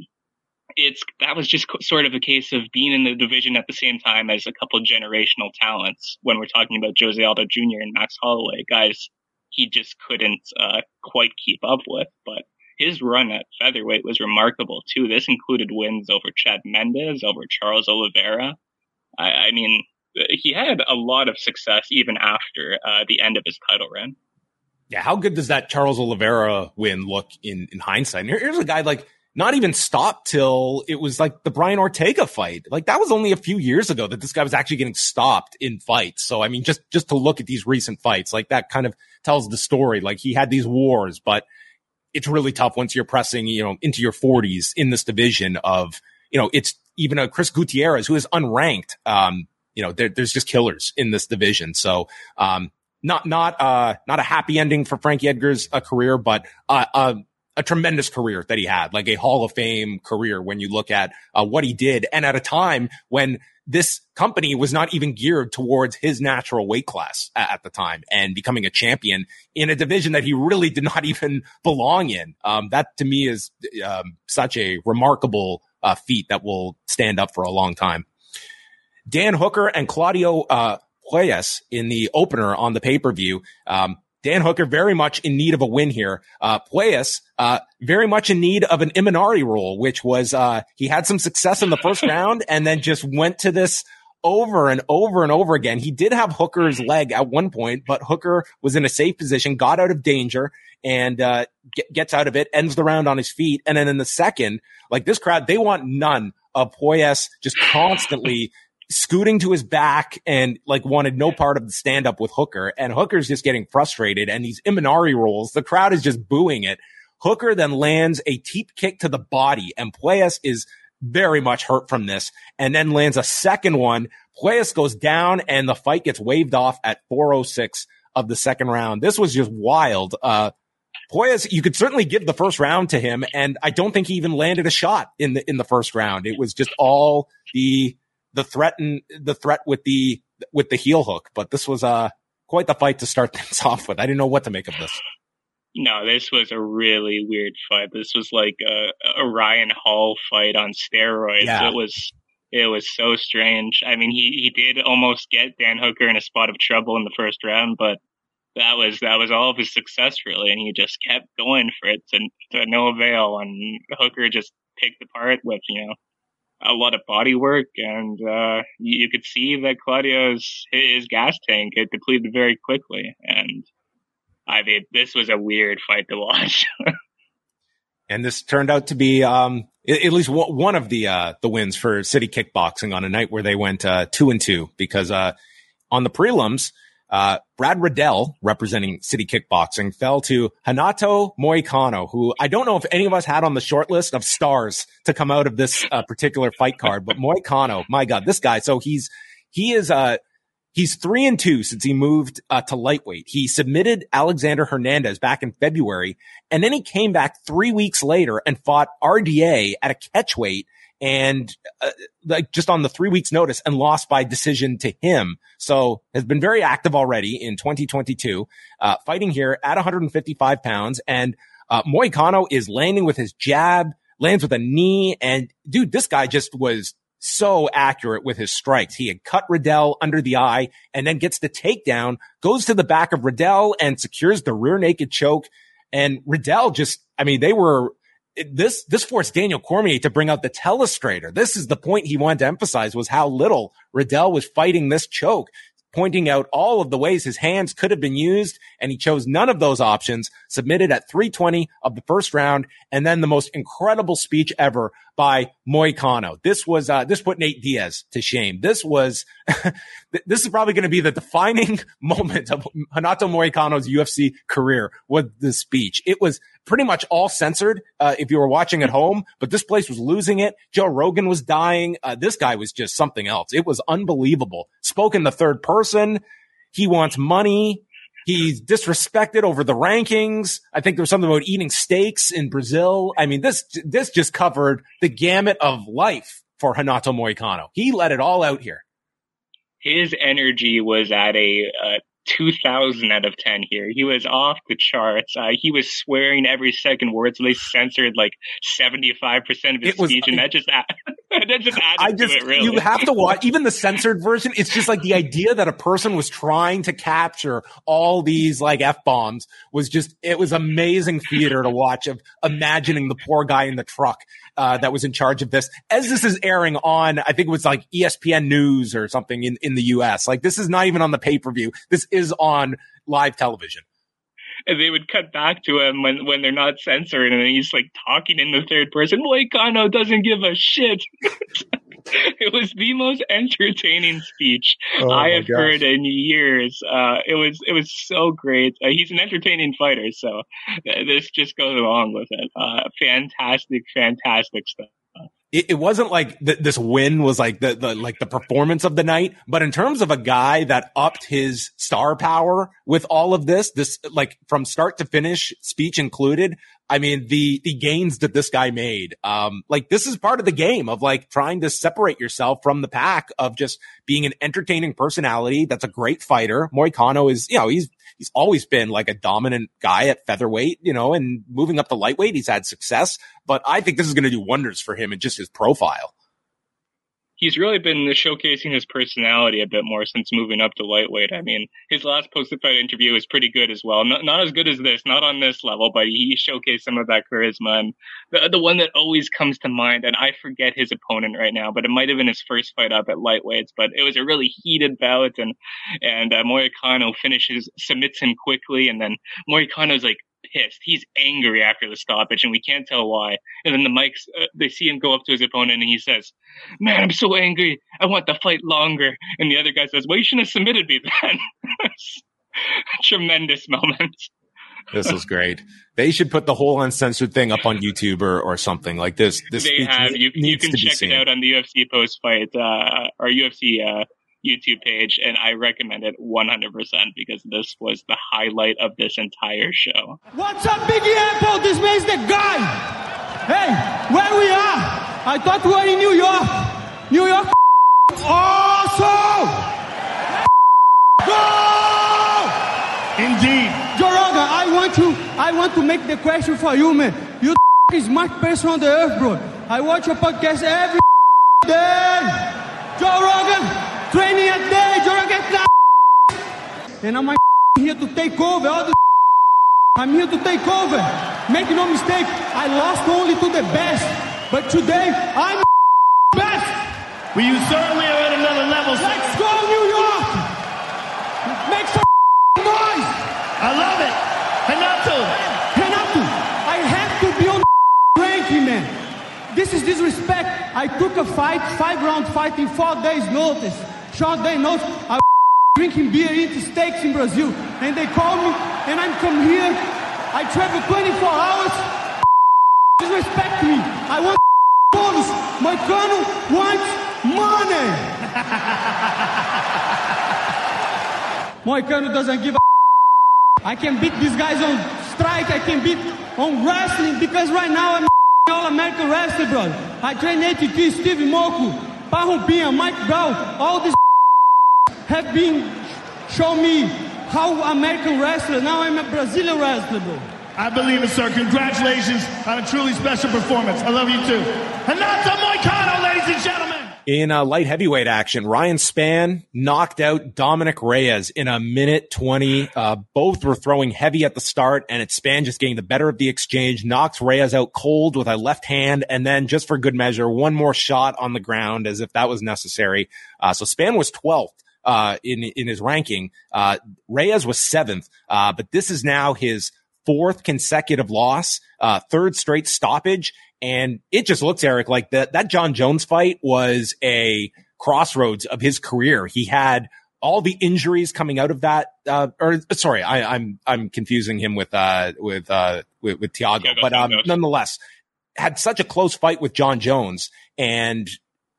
it's that was just sort of a case of being in the division at the same time as a couple generational talents. When we're talking about Jose Aldo Jr. and Max Holloway, guys he just couldn't uh, quite keep up with. But his run at featherweight was remarkable too. This included wins over Chad Mendes, over Charles Oliveira. I, I mean, he had a lot of success even after uh, the end of his title run. Yeah, how good does that Charles Oliveira win look in in hindsight? And here's a guy like not even stopped till it was like the Brian Ortega fight. Like that was only a few years ago that this guy was actually getting stopped in fights. So I mean, just just to look at these recent fights, like that kind of tells the story. Like he had these wars, but it's really tough once you're pressing, you know, into your 40s in this division of, you know, it's even a Chris Gutierrez who is unranked. Um, you know, there, there's just killers in this division. So, um, not, not, uh, not a happy ending for Frankie Edgar's uh, career, but, uh, uh, a tremendous career that he had, like a Hall of Fame career when you look at uh, what he did. And at a time when this company was not even geared towards his natural weight class at, at the time and becoming a champion in a division that he really did not even belong in. Um, that to me is um, such a remarkable uh, feat that will stand up for a long time. Dan Hooker and Claudio uh, Puelles in the opener on the pay per view. Um, Dan Hooker very much in need of a win here. Uh, Puelles, uh, very much in need of an Imanari roll, which was, uh, he had some success in the first round and then just went to this over and over and over again. He did have Hooker's leg at one point, but Hooker was in a safe position, got out of danger and, uh, get, gets out of it, ends the round on his feet. And then in the second, like this crowd, they want none of Puelles just constantly scooting to his back and like wanted no part of the stand up with Hooker. And Hooker's just getting frustrated. And these Imanari rolls, the crowd is just booing it. Hooker then lands a teep kick to the body and Puelles is very much hurt from this and then lands a second one. Puelles goes down and the fight gets waved off at 406 of the second round. This was just wild. Uh, Puelles, you could certainly give the first round to him, and I don't think he even landed a shot in the in the first round. It was just all the the threat and the threat with the with the heel hook. But this was uh quite the fight to start things off with. I didn't know what to make of this. No, this was a really weird fight. This was like a, a Ryan Hall fight on steroids. Yeah. It was it was so strange. I mean, he he did almost get Dan Hooker in a spot of trouble in the first round, but that was that was all of his success really, and he just kept going for it to, to no avail. And Hooker just picked apart with you know a lot of body work, and uh, you, could see that Claudio's his gas tank had depleted very quickly. And I mean, this was a weird fight to watch. and this turned out to be um, at least one of the uh, the wins for City Kickboxing on a night where they went uh, two and two because uh, on the prelims uh, Brad Riddell, representing City Kickboxing, fell to Renato Moicano, who I don't know if any of us had on the short list of stars to come out of this uh, particular fight card, but Moicano, my God, this guy. So he's, he is, uh, he's three and two since he moved uh, to lightweight. He submitted Alexander Hernandez back in February, and then he came back three weeks later and fought RDA at a catchweight and uh, like just on the three weeks notice and lost by decision to him. So has been very active already in 2022, uh, fighting here at 155 pounds. And, uh, Moicano is landing with his jab, lands with a knee. And dude, this guy just was so accurate with his strikes. He had cut Riddell under the eye and then gets the takedown, goes to the back of Riddell and secures the rear naked choke. And Riddell just, I mean, they were, this, this forced Daniel Cormier to bring out the telestrator. This is the point he wanted to emphasize was how little Riddell was fighting this choke pointing out all of the ways his hands could have been used, and he chose none of those options, submitted at 320 of the first round, and then the most incredible speech ever by Moicano. This was, uh, this put Nate Diaz to shame. This was, this is probably going to be the defining moment of Renato Moicano's UFC career with the speech. It was pretty much all censored, uh, if you were watching at home, but this place was losing it. Joe Rogan was dying. Uh, this guy was just something else. It was unbelievable. Spoke in the third person. He wants money. He's disrespected over the rankings. I think there was something about eating steaks in Brazil. I mean, this, this just covered the gamut of life for Renato Moicano. He let it all out here. His energy was at a, uh, 2000 out of 10 here. He was off the charts. Uh, he was swearing every second word, so they censored like 75% of his was, speech, and that just, that just I just, to it, really. You have to watch, even the censored version, it's just like the idea that a person was trying to capture all these like F-bombs was just, it was amazing theater to watch of imagining the poor guy in the truck uh, that was in charge of this. As this is airing on, I think it was like ESPN News or something in, in the US. Like this is not even on the pay per view. This is on live television. And they would cut back to him when, when they're not censored and he's like talking in the third person. Moicano doesn't give a shit. it was the most entertaining speech oh I have gosh. heard in years. Uh, it was it was so great. Uh, he's an entertaining fighter, so uh, this just goes along with it. Uh, fantastic, fantastic stuff it, it wasn't like th- this win was like the, the, like the performance of the night, but in terms of a guy that upped his star power with all of this, this like from start to finish, speech included. I mean, the, the gains that this guy made, um, like this is part of the game of like trying to separate yourself from the pack of just being an entertaining personality. That's a great fighter. Moicano is, you know, he's, he's always been like a dominant guy at featherweight, you know, and moving up to lightweight, he's had success, but I think this is going to do wonders for him and just his profile he's really been showcasing his personality a bit more since moving up to lightweight. I mean, his last post-fight interview was pretty good as well. Not, not as good as this, not on this level, but he showcased some of that charisma. And the, the one that always comes to mind, and I forget his opponent right now, but it might have been his first fight up at lightweights, but it was a really heated bout and, and uh, finishes, submits him quickly. And then Moicano's like, pissed. He's angry after the stoppage, and we can't tell why. And then the mics, uh, they see him go up to his opponent, and he says, "Man, I'm so angry. I want the fight longer." And the other guy says, "Well, you shouldn't have submitted me then." Tremendous moment. This was great. They should put the whole uncensored thing up on YouTube or, or something like this. This they have. You, you can check it out on the UFC post fight uh, or UFC uh, YouTube page, and I recommend it 100% because this was the highlight of this entire show. What's up, Biggie Apple? This man's the guy. Hey, where we are? I thought we were in New York. New York. Awesome! Go! Indeed. Joraga, I want to, I want to make the question for you, man. You is smart person on the earth, bro. I watch your podcast every day. Joe Rogan, Training a day, you're get that. And I'm here to take over all the. I'm here to take over. Make no mistake, I lost only to the best, but today I'm the best. Well, you certainly are at another level. Let's go, New York. Make some noise. I love it. Renato. Renato, I have to be on the ranking, man. This is disrespect. I took a fight, five round fight in four days notice. Sean Day knows I'm drinking beer, eating steaks in Brazil. And they call me, and I'm come here. I travel 24 hours. Disrespect me. I want bonus. Moicano wants money. Moicano doesn't give a I can beat these guys on strike. I can beat on wrestling because right now I'm all American wrestler, bro. I train ATT, Steve Mocco, Parrumpinha, Mike Brown, all these have been show me how American wrestler. Now I'm a Brazilian wrestler, bro. I believe it, sir. Congratulations on a truly special performance. I love you too. Renato Moicano, ladies and gentlemen. In uh, light heavyweight action, Ryan Spann knocked out Dominick Reyes in a minute 20. Uh, both were throwing heavy at the start, and it's Spann just getting the better of the exchange, knocks Reyes out cold with a left hand, and then just for good measure, one more shot on the ground as if that was necessary. Uh, so Spann was 12th. Uh, in in his ranking, uh, Reyes was seventh, uh, but this is now his fourth consecutive loss, uh, third straight stoppage. And it just looks, Eric, like that, that Jon Jones fight was a crossroads of his career. He had all the injuries coming out of that, uh, or sorry, I, am I'm, I'm confusing him with, uh, with, uh, with, with Thiago, yeah, but, um, nonetheless had such a close fight with Jon Jones. And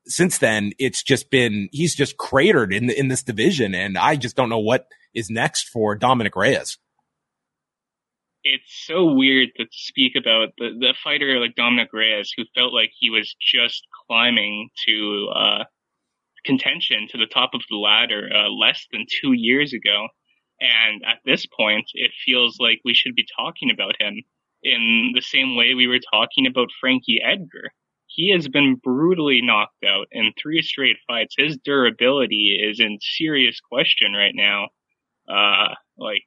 since then, it's just been, he's just cratered in the, in this division. And I just don't know what is next for Dominick Reyes it's so weird to speak about the, the fighter like Dominick Reyes, who felt like he was just climbing to uh, contention to the top of the ladder uh, less than two years ago. And at this point, it feels like we should be talking about him in the same way we were talking about Frankie Edgar. He has been brutally knocked out in three straight fights. His durability is in serious question right now. Uh, like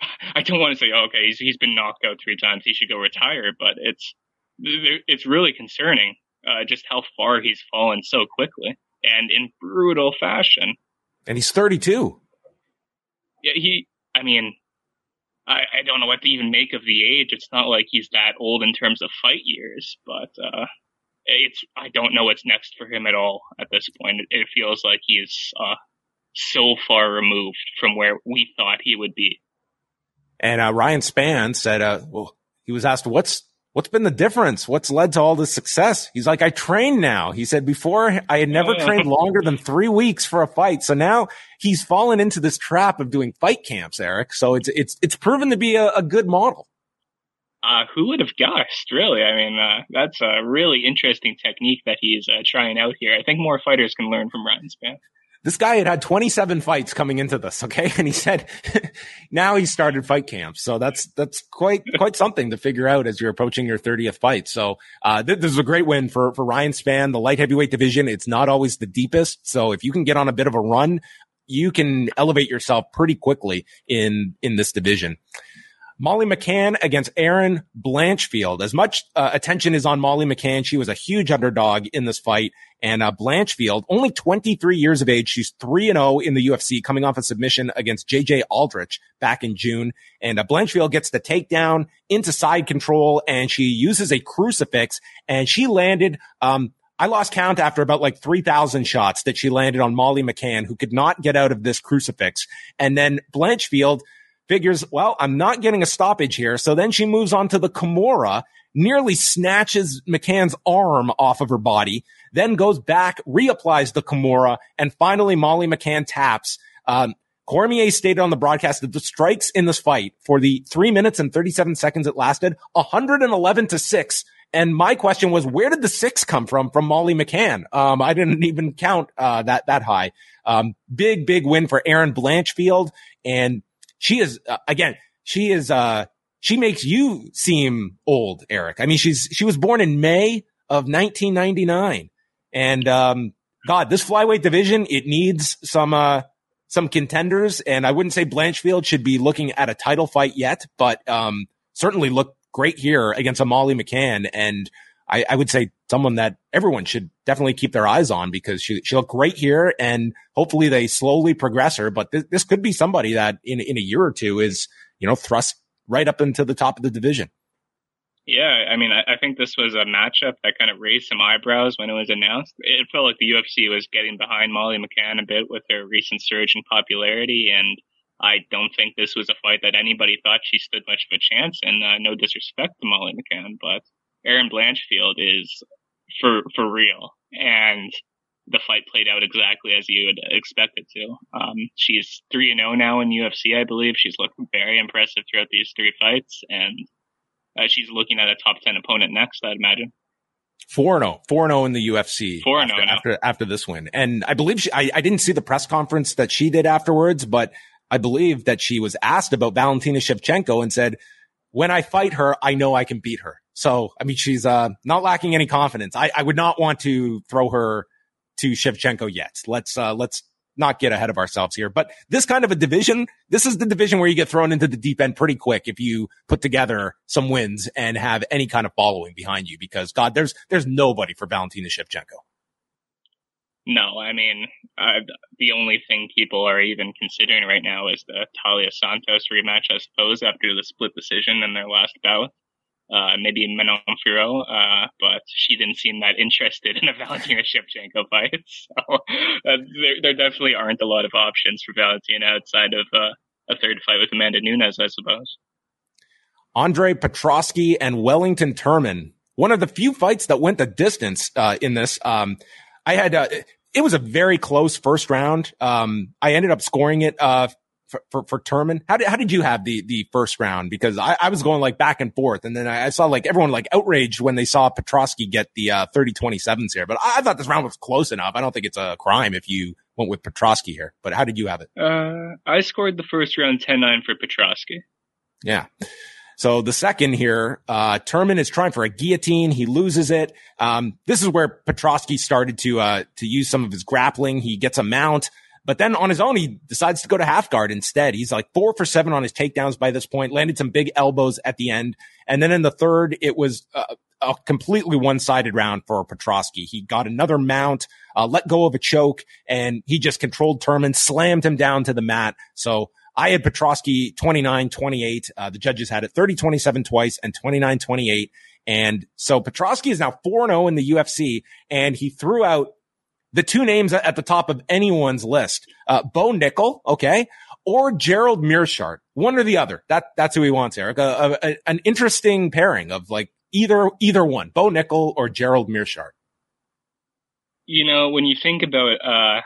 I don't want to say, oh, okay, he's he's been knocked out three times, he should go retire, but it's it's really concerning uh, just how far he's fallen so quickly and in brutal fashion. And he's 32. Yeah, he. I mean, I, I don't know what to even make of the age. It's not like he's that old in terms of fight years, but uh, it's I don't know what's next for him at all at this point. It, it feels like he's uh, so far removed from where we thought he would be. And uh, Ryan Spann said, uh, well, he was asked, what's, what's been the difference? What's led to all this success? He's like, I train now. He said, before I had never trained longer than three weeks for a fight. So now he's fallen into this trap of doing fight camps, Eric. So it's, it's, it's proven to be a, a good model. Uh, who would have guessed, really? I mean, uh, that's a really interesting technique that he's uh, trying out here. I think more fighters can learn from Ryan Spann. This guy had had 27 fights coming into this. Okay. And he said now he started fight camps. So that's, that's quite, quite something to figure out as you're approaching your 30th fight. So, uh, th- this is a great win for, for Ryan Spann, the light heavyweight division. It's not always the deepest. So if you can get on a bit of a run, you can elevate yourself pretty quickly in, in this division. Molly McCann against Erin Blanchfield. As much uh, attention is on Molly McCann, she was a huge underdog in this fight. And uh, Blanchfield, only 23 years of age, she's 3 and 0 in the UFC, coming off a submission against JJ Aldrich back in June. And uh, Blanchfield gets the takedown into side control, and she uses a crucifix, and she landed. Um, I lost count after about like 3,000 shots that she landed on Molly McCann, who could not get out of this crucifix. And then Blanchfield figures, well, I'm not getting a stoppage here. So then she moves on to the Kimura, nearly snatches McCann's arm off of her body, then goes back, reapplies the Kimura, and finally Molly McCann taps. Um, Cormier stated on the broadcast that the strikes in this fight for the three minutes and 37 seconds it lasted, 111 to six. And my question was, where did the six come from from Molly McCann? Um, I didn't even count uh, that that high. Um, big big win for Erin Blanchfield, and she is uh, again, she is uh she makes you seem old, Eric. I mean, she's she was born in May of 1999, and um, God, this flyweight division it needs some uh some contenders, and I wouldn't say Blanchfield should be looking at a title fight yet, but um certainly look great here against Molly McCann, and I, I would say someone that everyone should definitely keep their eyes on because she, she looked great here and hopefully they slowly progress her. But th- this could be somebody that in, in a year or two is, you know, thrust right up into the top of the division. Yeah, I mean, I, I think this was a matchup that kind of raised some eyebrows when it was announced. It felt like the UFC was getting behind Molly McCann a bit with her recent surge in popularity, and I don't think this was a fight that anybody thought she stood much of a chance. And uh, no disrespect to Molly McCann, but Erin Blanchfield is for for real, and the fight played out exactly as you would expect it to. Um, she's three and zero oh now in UFC, I believe. She's looked very impressive throughout these three fights, and uh, she's looking at a top ten opponent next, I'd imagine. Four and 0, 4 and 0 in the UFC. Four and after, 0 after, after this win, and I believe she. I, I didn't see the press conference that she did afterwards, but I believe that she was asked about Valentina Shevchenko and said, "When I fight her, I know I can beat her." So, I mean, she's uh, not lacking any confidence. I, I would not want to throw her to Shevchenko yet. Let's uh, let's not get ahead of ourselves here. But this kind of a division, this is the division where you get thrown into the deep end pretty quick if you put together some wins and have any kind of following behind you. Because God, there's there's nobody for Valentina Shevchenko. No, I mean, uh, the only thing people are even considering right now is the Taila Santos rematch, I suppose, after the split decision in their last bout uh, maybe Manon Fiorot, uh, but she didn't seem that interested in a Valentina Shevchenko fight. So uh, there, there, definitely aren't a lot of options for Valentina outside of uh, a third fight with Amanda Nunes, I suppose. Andre Petroski and Wellington Turman, one of the few fights that went the distance uh, in this. Um, I had uh, it was a very close first round. Um, I ended up scoring it for, for, for Turman. How did, how did you have the, the first round? Because I, I was going like back and forth. And then I, I saw like everyone like outraged when they saw Petroski get the, uh, 30 27s here. But I, I, thought this round was close enough. I don't think it's a crime if you went with Petroski here. But how did you have it? Uh, I scored the first round 10 9 for Petroski. Yeah. So the second here, uh, Turman is trying for a guillotine. He loses it. Um, this is where Petroski started to, uh, to use some of his grappling. He gets a mount. But then on his own, he decides to go to half guard instead. He's like four for seven on his takedowns by this point, landed some big elbows at the end. And then in the third, it was a, a completely one-sided round for Petroski. He got another mount, uh, let go of a choke, and he just controlled Turman, slammed him down to the mat. So I had Petroski 29-28. Uh, the judges had it 30-27 twice and 29-28. And so Petroski is now 4-0 in the UFC, and he threw out the two names at the top of anyone's list, uh, Bo Nickal, okay, or Gerald Meerschaert, one or the other. That, that's who he wants, Eric. A, a, an interesting pairing of like either, either one, Bo Nickal or Gerald Meerschaert. You know, when you think about, uh,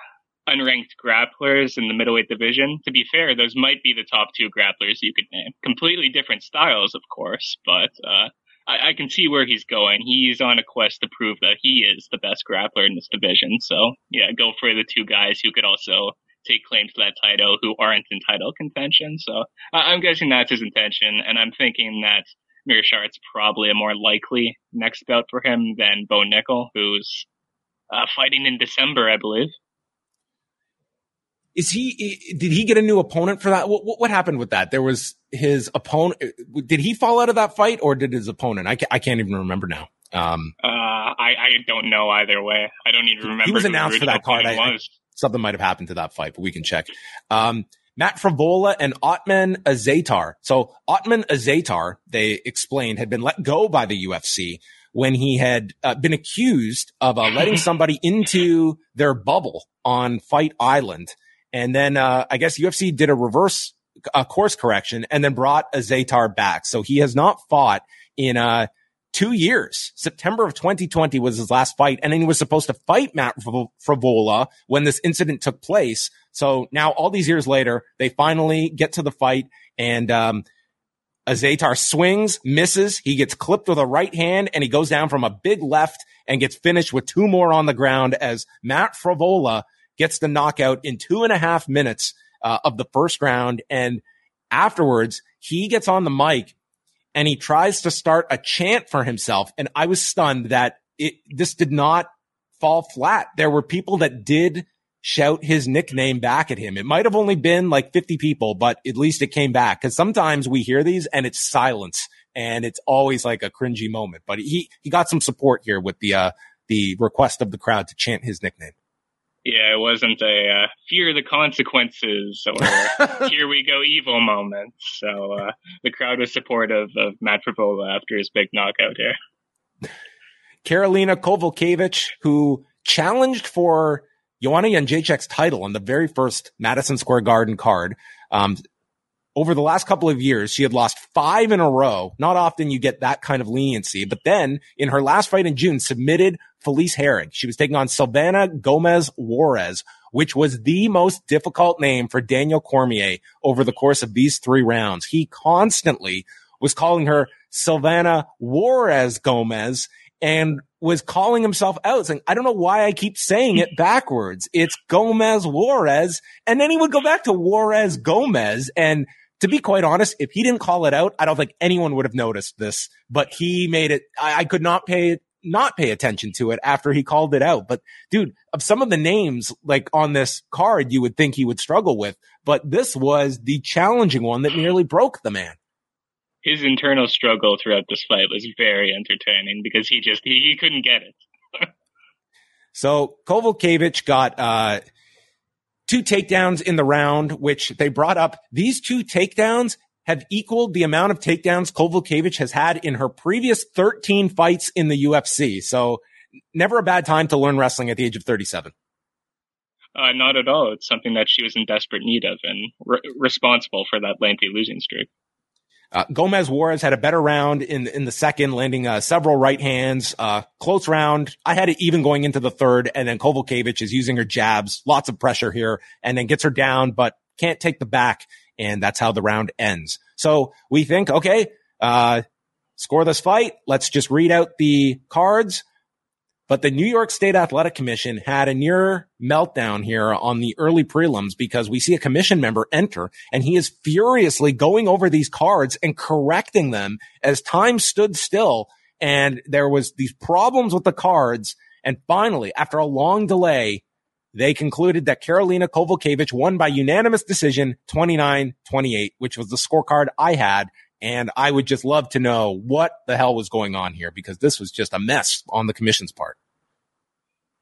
unranked grapplers in the middleweight division, to be fair, those might be the top two grapplers you could name. Completely different styles, of course, but, uh, I, I, can see where he's going. He's on a quest to prove that he is the best grappler in this division. So yeah, go for the two guys who could also take claim to that title who aren't in title contention. So I'm guessing that's his intention, and I'm thinking that Meerschaert's probably a more likely next bout for him than Bo Nickal, who's uh, fighting in December, I believe. Is he? Did he get a new opponent for that? What, what happened with that? There was his opponent. Did he fall out of that fight, or did his opponent? I can't, I can't even remember now. Um, uh, I, I don't know either way. I don't even remember. He was announced for that card. I, I, something might have happened to that fight, but we can check. Um, Matt Frevola and Ottman Azaitar. So Ottman Azaitar, they explained, had been let go by the UFC when he had uh, been accused of uh, letting somebody into their bubble on Fight Island and then, uh, I guess UFC did a reverse uh, course correction and then brought Azaitar back. So he has not fought in, uh, two years. September of 2020 was his last fight. And then he was supposed to fight Matt Frevola when this incident took place. So now all these years later, they finally get to the fight and, um, Azaitar swings, misses. He gets clipped with a right hand and he goes down from a big left and gets finished with two more on the ground as Matt Frevola gets the knockout in two and a half minutes uh, of the first round. And afterwards, he gets on the mic and he tries to start a chant for himself. And I was stunned that it, this did not fall flat. There were people that did shout his nickname back at him. It might have only been like 50 people, but at least it came back. Cause sometimes we hear these and it's silence and it's always like a cringy moment, but he, he got some support here with the, uh, the request of the crowd to chant his nickname. Yeah, it wasn't a uh, fear the consequences or here we go evil moment. So uh, the crowd was supportive of Matt Frevola after his big knockout here. Karolina Kowalkiewicz, who challenged for Joanna Jędrzejczyk's title on the very first Madison Square Garden card. Um, over the last couple of years, she had lost five in a row. Not often you get that kind of leniency, but then in her last fight in June, submitted Felice Herrig. She was taking on Silvana Gomez Juarez, which was the most difficult name for Daniel Cormier over the course of these three rounds. He constantly was calling her Silvana Juarez Gomez and was calling himself out saying, I don't know why I keep saying it backwards. It's Gomez Juarez. And then he would go back to Juarez Gomez. And to be quite honest, if he didn't call it out, I don't think anyone would have noticed this, but he made it. I, I could not pay not pay attention to it after he called it out. But dude, of some of the names like on this card, you would think he would struggle with, but this was the challenging one that nearly broke the man. His internal struggle throughout this fight was very entertaining because he just he, he couldn't get it. so Kowalkiewicz got uh, two takedowns in the round, which they brought up. These two takedowns have equaled the amount of takedowns Kowalkiewicz has had in her previous 13 fights in the UFC. So never a bad time to learn wrestling at the age of 37. Uh, not at all. It's something that she was in desperate need of and re- responsible for that lengthy losing streak. Uh, Gomez Juarez had a better round in in the second, landing uh, several right hands. Uh, close round. I had it even going into the third, and then Kowalkiewicz is using her jabs, lots of pressure here, and then gets her down, but can't take the back and that's how the round ends. So we think, okay, uh, score this fight. Let's just read out the cards. But the New York State Athletic Commission had a near meltdown here on the early prelims because we see a commission member enter and he is furiously going over these cards and correcting them as time stood still. And there was these problems with the cards. And finally, after a long delay, they concluded that Karolina Kowalkiewicz won by unanimous decision 29-28, which was the scorecard I had. And I would just love to know what the hell was going on here because this was just a mess on the commission's part.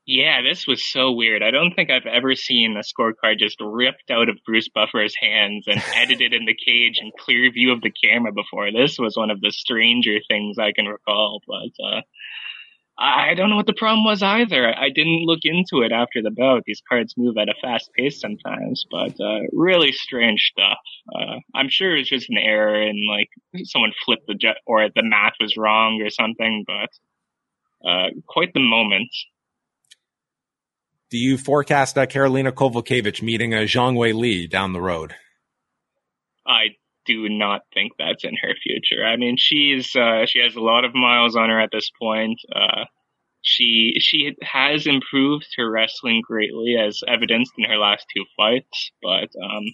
Yeah, this was so weird. I don't think I've ever seen a scorecard just ripped out of Bruce Buffer's hands and edited in the cage and clear view of the camera before. This was one of the stranger things I can recall, but uh, I don't know what the problem was either. I didn't look into it after the bout. These cards move at a fast pace sometimes, but uh, really strange stuff. Uh, I'm sure it's just an error and like someone flipped the jet or the math was wrong or something, but uh, quite the moment. Do you forecast uh, Karolina Kowalkiewicz meeting a Zhang Weili down the road? I do not think that's in her future. I mean, she's uh, she has a lot of miles on her at this point. Uh, she she has improved her wrestling greatly, as evidenced in her last two fights. But um,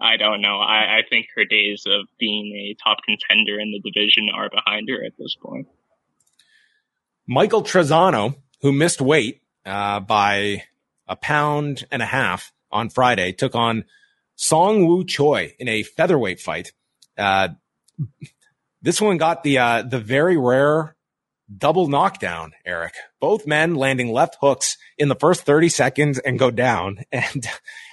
I don't know. I, I think her days of being a top contender in the division are behind her at this point. Michael Trizano, who missed weight uh, by a pound and a half on Friday, took on Seungwoo Choi in a featherweight fight. Uh, this one got the uh, the very rare double knockdown, Eric. Both men landing left hooks in the first 30 seconds and go down. And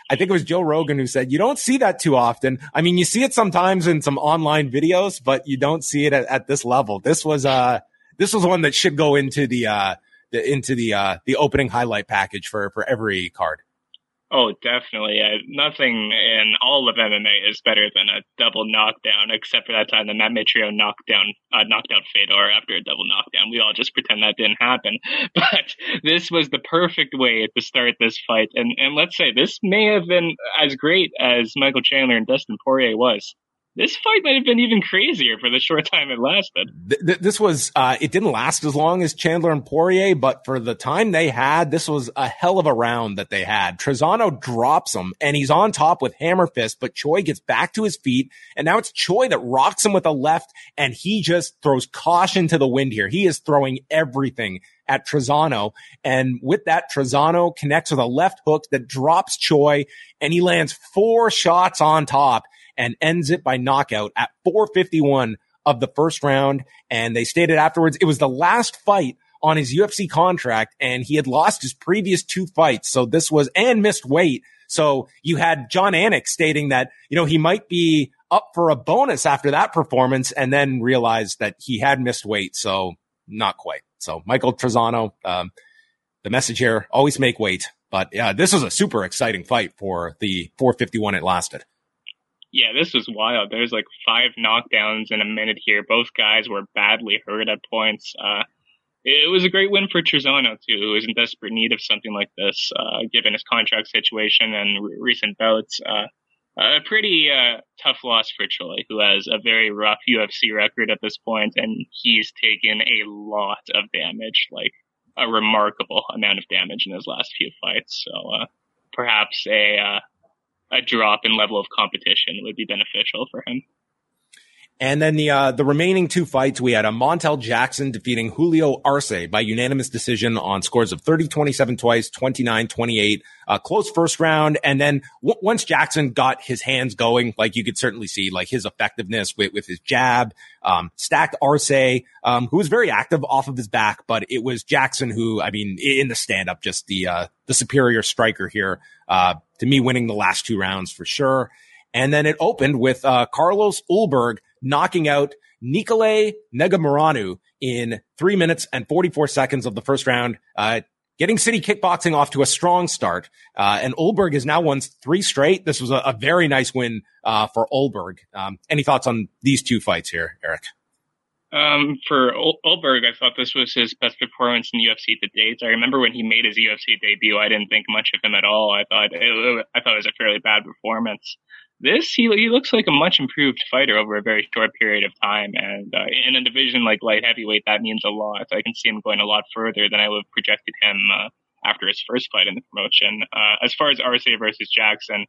I think it was Joe Rogan who said, you don't see that too often. I mean, you see it sometimes in some online videos, but you don't see it at, at this level. This was, uh, this was one that should go into the, uh, the, into the, uh, the opening highlight package for, for every card. Oh, definitely. Nothing in all of MMA is better than a double knockdown, except for that time the Matt Mitrione knocked down, uh, knocked out Fedor after a double knockdown. We all just pretend that didn't happen. But this was the perfect way to start this fight. And, and let's say this may have been as great as Michael Chandler and Dustin Poirier was this fight might have been even crazier for the short time it lasted. this was, uh, it didn't last as long as Chandler and Poirier, but for the time they had, this was a hell of a round that they had. Trizano drops him and he's on top with hammer fist, but Choi gets back to his feet. And now it's Choi that rocks him with a left and he just throws caution to the wind here. He is throwing everything at Trizano. And with that, Trizano connects with a left hook that drops Choi and he lands four shots on top and ends it by knockout at 451 of the first round. And they stated afterwards it was the last fight on his UFC contract and he had lost his previous two fights. So this was and missed weight. So you had Jon Anik stating that, you know, he might be up for a bonus after that performance and then realized that he had missed weight. So not quite. So Michael Trizano, um, the message here, always make weight. But yeah, this was a super exciting fight for the 451 it lasted. Yeah, this was wild. There's like five knockdowns in a minute here. Both guys were badly hurt at points. Uh, it was a great win for Trizano too, who is in desperate need of something like this, uh, given his contract situation and re- recent bouts. Uh, a pretty uh, tough loss for Choi, who has a very rough UFC record at this point, and he's taken a lot of damage, like a remarkable amount of damage in his last few fights. So uh, perhaps a uh, a drop in level of competition would be beneficial for him. And then the uh, the remaining two fights, we had a Montel Jackson defeating Julio Arce by unanimous decision on scores of 30-27 twice, 29-28, uh, close first round. And then w- once Jackson got his hands going, like you could certainly see, like his effectiveness with, with his jab, um, stacked Arce, um, who was very active off of his back, but it was Jackson who, I mean, in the stand up, just the uh, the superior striker here. Uh, to me, winning the last two rounds for sure. And then it opened with uh, Carlos Ulberg knocking out Nicolae Negumereanu in three minutes and 44 seconds of the first round, uh, getting City Kickboxing off to a strong start. Uh, and Ulberg has now won three straight. This was a, a very nice win uh, for Ulberg. Um, any thoughts on these two fights here, Eric? Um, for Ulberg, I thought this was his best performance in UFC to date. I remember when he made his UFC debut, I didn't think much of him at all. I thought it, I thought it was a fairly bad performance. This he he looks like a much improved fighter over a very short period of time, and uh, in a division like light heavyweight, that means a lot. I can see him going a lot further than I would have projected him uh, after his first fight in the promotion. Uh, as far as Arce versus Jackson,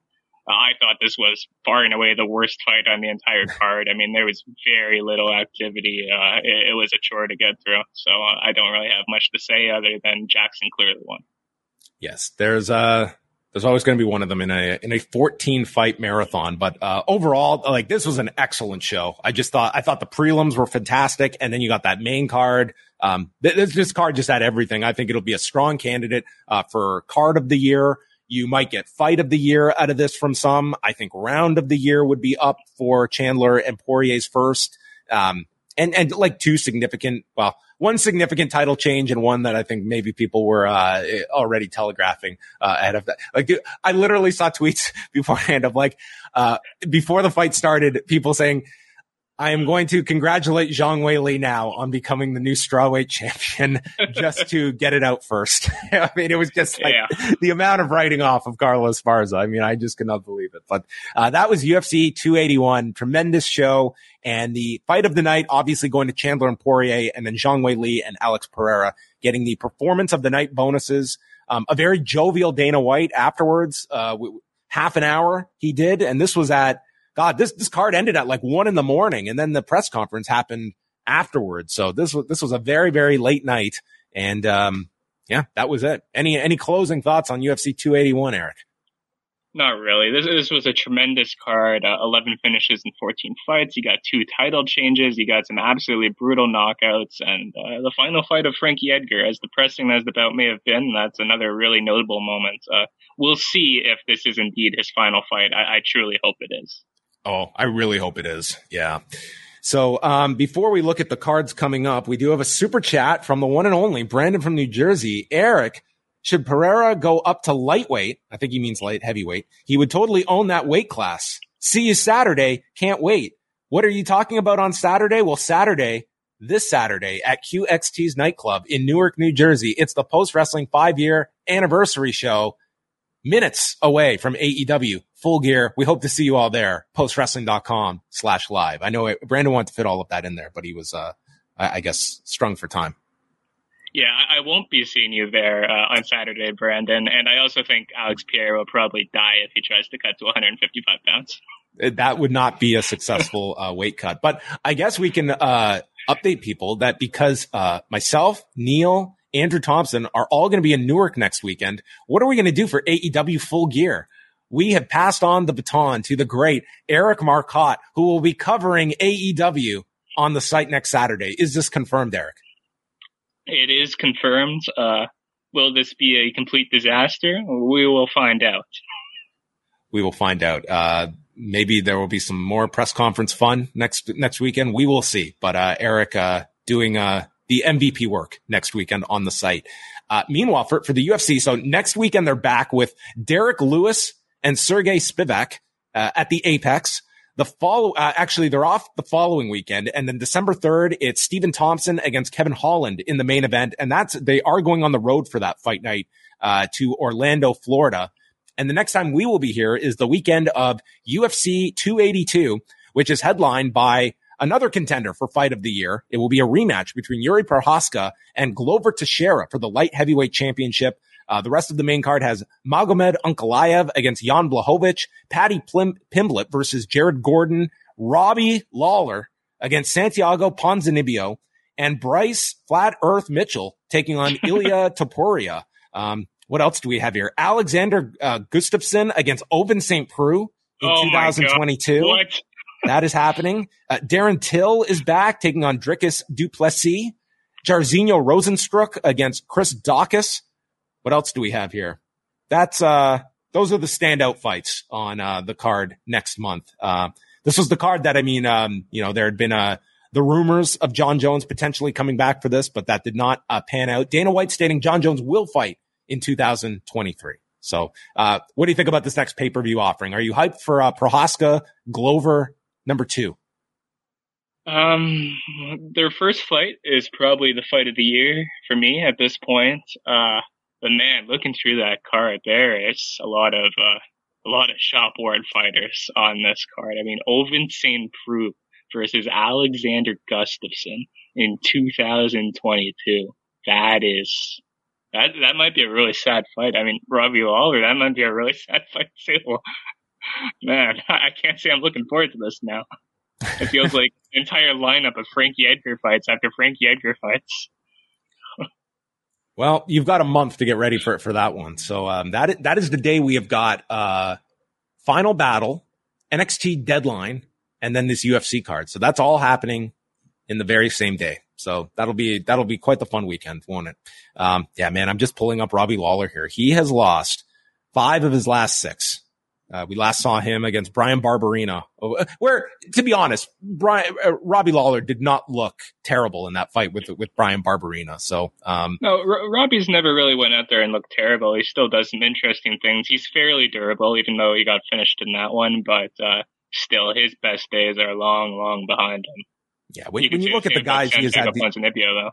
uh, I thought this was far and away the worst fight on the entire card. I mean, there was very little activity. Uh, it, it, was a chore to get through, so uh, I don't really have much to say other than Jackson clearly won. Yes, there's a there's always going to be one of them in a in a 14 fight marathon. But uh, overall, like this was an excellent show. I just thought I thought the prelims were fantastic, and then you got that main card. Um, this, this card just had everything. I think it'll be a strong candidate uh, for card of the year. You might get fight of the year out of this from some. I think round of the year would be up for Chandler and Poirier's first. Um, and, and like two significant, well, one significant title change and one that I think maybe people were uh, already telegraphing uh, ahead of that. Like I literally saw tweets beforehand of like uh, before the fight started, people saying I am going to congratulate Zhang Weili now on becoming the new strawweight champion just to get it out first. I mean, it was just like yeah. the amount of writing off of Carlos Esparza. I mean, I just cannot believe it. But uh, that was UFC 281. Tremendous show. And the fight of the night, obviously going to Chandler and Poirier and then Zhang Weili and Alex Pereira getting the performance of the night bonuses. Um, a very jovial Dana White afterwards, uh, half an hour he did. And this was at God, this this card ended at like one in the morning, and then the press conference happened afterwards. So this was this was a very very late night, and um, yeah, that was it. Any any closing thoughts on UFC 281, Eric? Not really. This this was a tremendous card. Uh, Eleven finishes in 14 fights. You got two title changes. You got some absolutely brutal knockouts, and uh, the final fight of Frankie Edgar. As depressing as the bout may have been, that's another really notable moment. Uh, we'll see if this is indeed his final fight. I, I truly hope it is. Oh, I really hope it is. Yeah. So um, before we look at the cards coming up, we do have a super chat from the one and only Brandon from New Jersey. Eric, should Pereira go up to lightweight? I think he means light heavyweight. He would totally own that weight class. See you Saturday. Can't wait. What are you talking about on Saturday? Well, Saturday, this Saturday at QXT's nightclub in Newark, New Jersey. It's the post wrestling five year anniversary show minutes away from AEW full gear. We hope to see you all there. Postwrestling.com slash live. I know Brandon wanted to fit all of that in there, but he was, uh, I guess strung for time. Yeah, I won't be seeing you there uh, on Saturday, Brandon. And I also think Alex Pereira will probably die if he tries to cut to 155 pounds. That would not be a successful uh, weight cut. But I guess we can uh, update people that because uh, myself, Neil, Andrew Thompson are all going to be in Newark next weekend. What are we going to do for AEW full gear? We have passed on the baton to the great Eric Marcotte, who will be covering AEW on the site next Saturday. Is this confirmed, Eric? It is confirmed. Uh, will this be a complete disaster? We will find out. We will find out. Uh, maybe there will be some more press conference fun next next weekend. We will see. But uh, Eric uh, doing uh, the MVP work next weekend on the site. Uh, meanwhile, for, for the UFC, so next weekend they're back with Derrick Lewis and Sergey Spivak uh, at the Apex. The follow, uh, actually, they're off the following weekend, and then December third, it's Stephen Thompson against Kevin Holland in the main event, and that's they are going on the road for that fight night uh, to Orlando, Florida. And the next time we will be here is the weekend of UFC 282, which is headlined by another contender for fight of the year. It will be a rematch between Yuri Prochazka and Glover Teixeira for the light heavyweight championship. Uh, the rest of the main card has Magomed Ankalaev against Jan Blachowicz, Paddy Plim- Pimblett versus Jared Gordon, Robbie Lawler against Santiago Ponzinibbio and Bryce Flat Earth Mitchell taking on Ilia Topuria. Um, what else do we have here? Alexander uh, Gustafsson against Ovince St. Preux in Oh 2022. That is happening. Uh, Darren Till is back taking on Dricus Duplessis. Jairzinho Rozenstruik against Chris Daukaus. What else do we have here? That's, uh, those are the standout fights on, uh, the card next month. Uh, this was the card that, I mean, um, you know, there had been, uh, the rumors of Jon Jones potentially coming back for this, but that did not uh, pan out. Dana White stating Jon Jones will fight in 2023. So, uh, what do you think about this next pay per view offering? Are you hyped for uh, Prochazka Glover number two? Um, their first fight is probably the fight of the year for me at this point. Uh, but man, looking through that card, there is a lot of uh, a lot of shop worn fighters on this card. I mean, Ovince St. Preux versus Alexander Gustafsson in 2022. That is that that might be a really sad fight. I mean, Robbie Lawler, that might be a really sad fight too. Man, I can't say I'm looking forward to this now. It feels like entire lineup of Frankie Edgar fights after Frankie Edgar fights. Well, you've got a month to get ready for it for that one. So um, that that is the day we have got uh, final battle, NXT deadline, and then this UFC card. So that's all happening in the very same day. So that'll be that'll be quite the fun weekend, won't it? Um, yeah, man. I'm just pulling up Robbie Lawler here. He has lost five of his last six. Uh, we last saw him against Bryan Barberena, uh, where, to be honest, Brian, uh, Robbie Lawler did not look terrible in that fight with with Bryan Barberena. So, um, No, R- Robbie's never really went out there and looked terrible. He still does some interesting things. He's fairly durable, even though he got finished in that one. But uh, still, his best days are long, long behind him. yeah, when, You when you look at the guys he has had, the-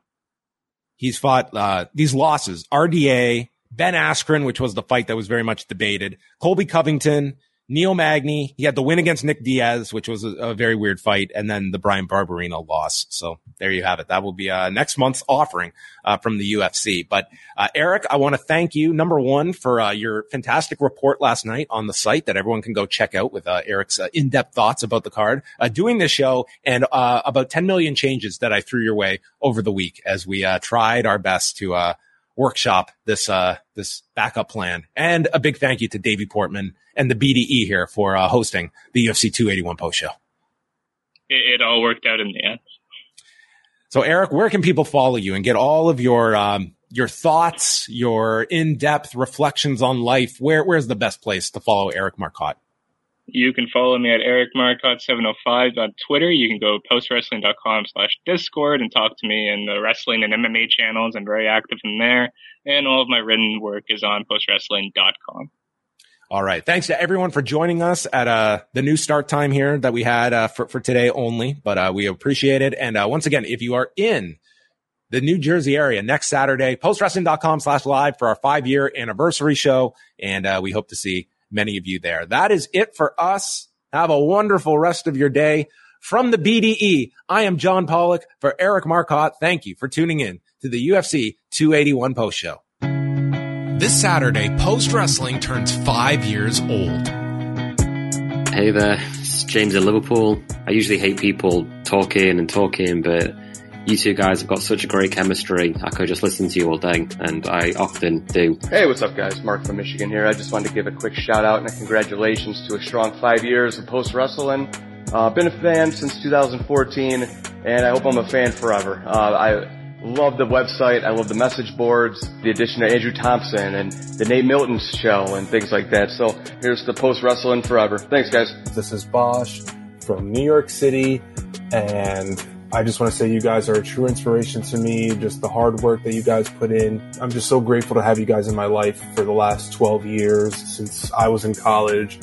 he's fought uh, these losses: RDA, Ben Askren, which was the fight that was very much debated, Colby Covington, Neil Magny. He had the win against Nick Diaz, which was a, a very weird fight, and then the Bryan Barberena loss. So there you have it. That will be uh, next month's offering uh, from the UFC. But uh, Eric, I want to thank you number one for uh, your fantastic report last night on the site that everyone can go check out with uh, Eric's uh, in-depth thoughts about the card, uh, doing this show, and uh, about 10 million changes that I threw your way over the week as we uh, tried our best to uh, workshop this uh, this backup plan. And a big thank you to Davey Portman and the BDE here for uh, hosting the UFC 281 post show. It, it all worked out in the end. So, Eric, where can people follow you and get all of your um, your thoughts, your in depth reflections on life? Where where's the best place to follow Eric Marcotte? You can follow me at Eric Marcotte705 on Twitter. You can go postwrestling.com slash Discord and talk to me in the wrestling and MMA channels. I'm very active in there. And all of my written work is on postwrestling.com. All right. Thanks to everyone for joining us at uh, the new start time here that we had uh, for, for today only, but uh, we appreciate it. And uh, once again, if you are in the New Jersey area next Saturday, postwrestling.com slash live for our five year anniversary show. And uh, we hope to see many of you there. That is it for us. Have a wonderful rest of your day. From the BDE, I am John Pollock for Eric Marcotte. Thank you for tuning in to the UFC 281 post show. This Saturday, Post Wrestling turns five years old. Hey there, it's James in Liverpool. I usually hate people talking and talking, but you two guys have got such a great chemistry. I could just listen to you all day, and I often do. Hey, what's up guys? Mark from Michigan here. I just wanted to give a quick shout out and a congratulations to a strong five years of post wrestling. Uh, been a fan since 2014 and I hope I'm a fan forever. Uh, I love the website. I love the message boards, the addition of Andrew Thompson and the Nate Milton show and things like that. So here's the post wrestling forever. Thanks guys. This is Bosch from New York City, and I just want to say you guys are a true inspiration to me. Just the hard work that you guys put in. I'm just so grateful to have you guys in my life for the last 12 years since I was in college.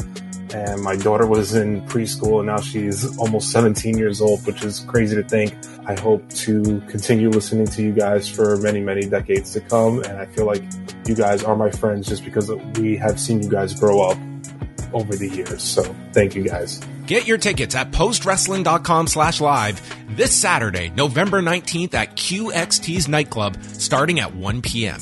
And my daughter was in preschool and now she's almost 17 years old, which is crazy to think. I hope to continue listening to you guys for many, many decades to come. And I feel like you guys are my friends just because we have seen you guys grow up over the years. So thank you guys. Get your tickets at postwrestling.com slash live this Saturday, November 19th at QXT's nightclub starting at 1 p.m.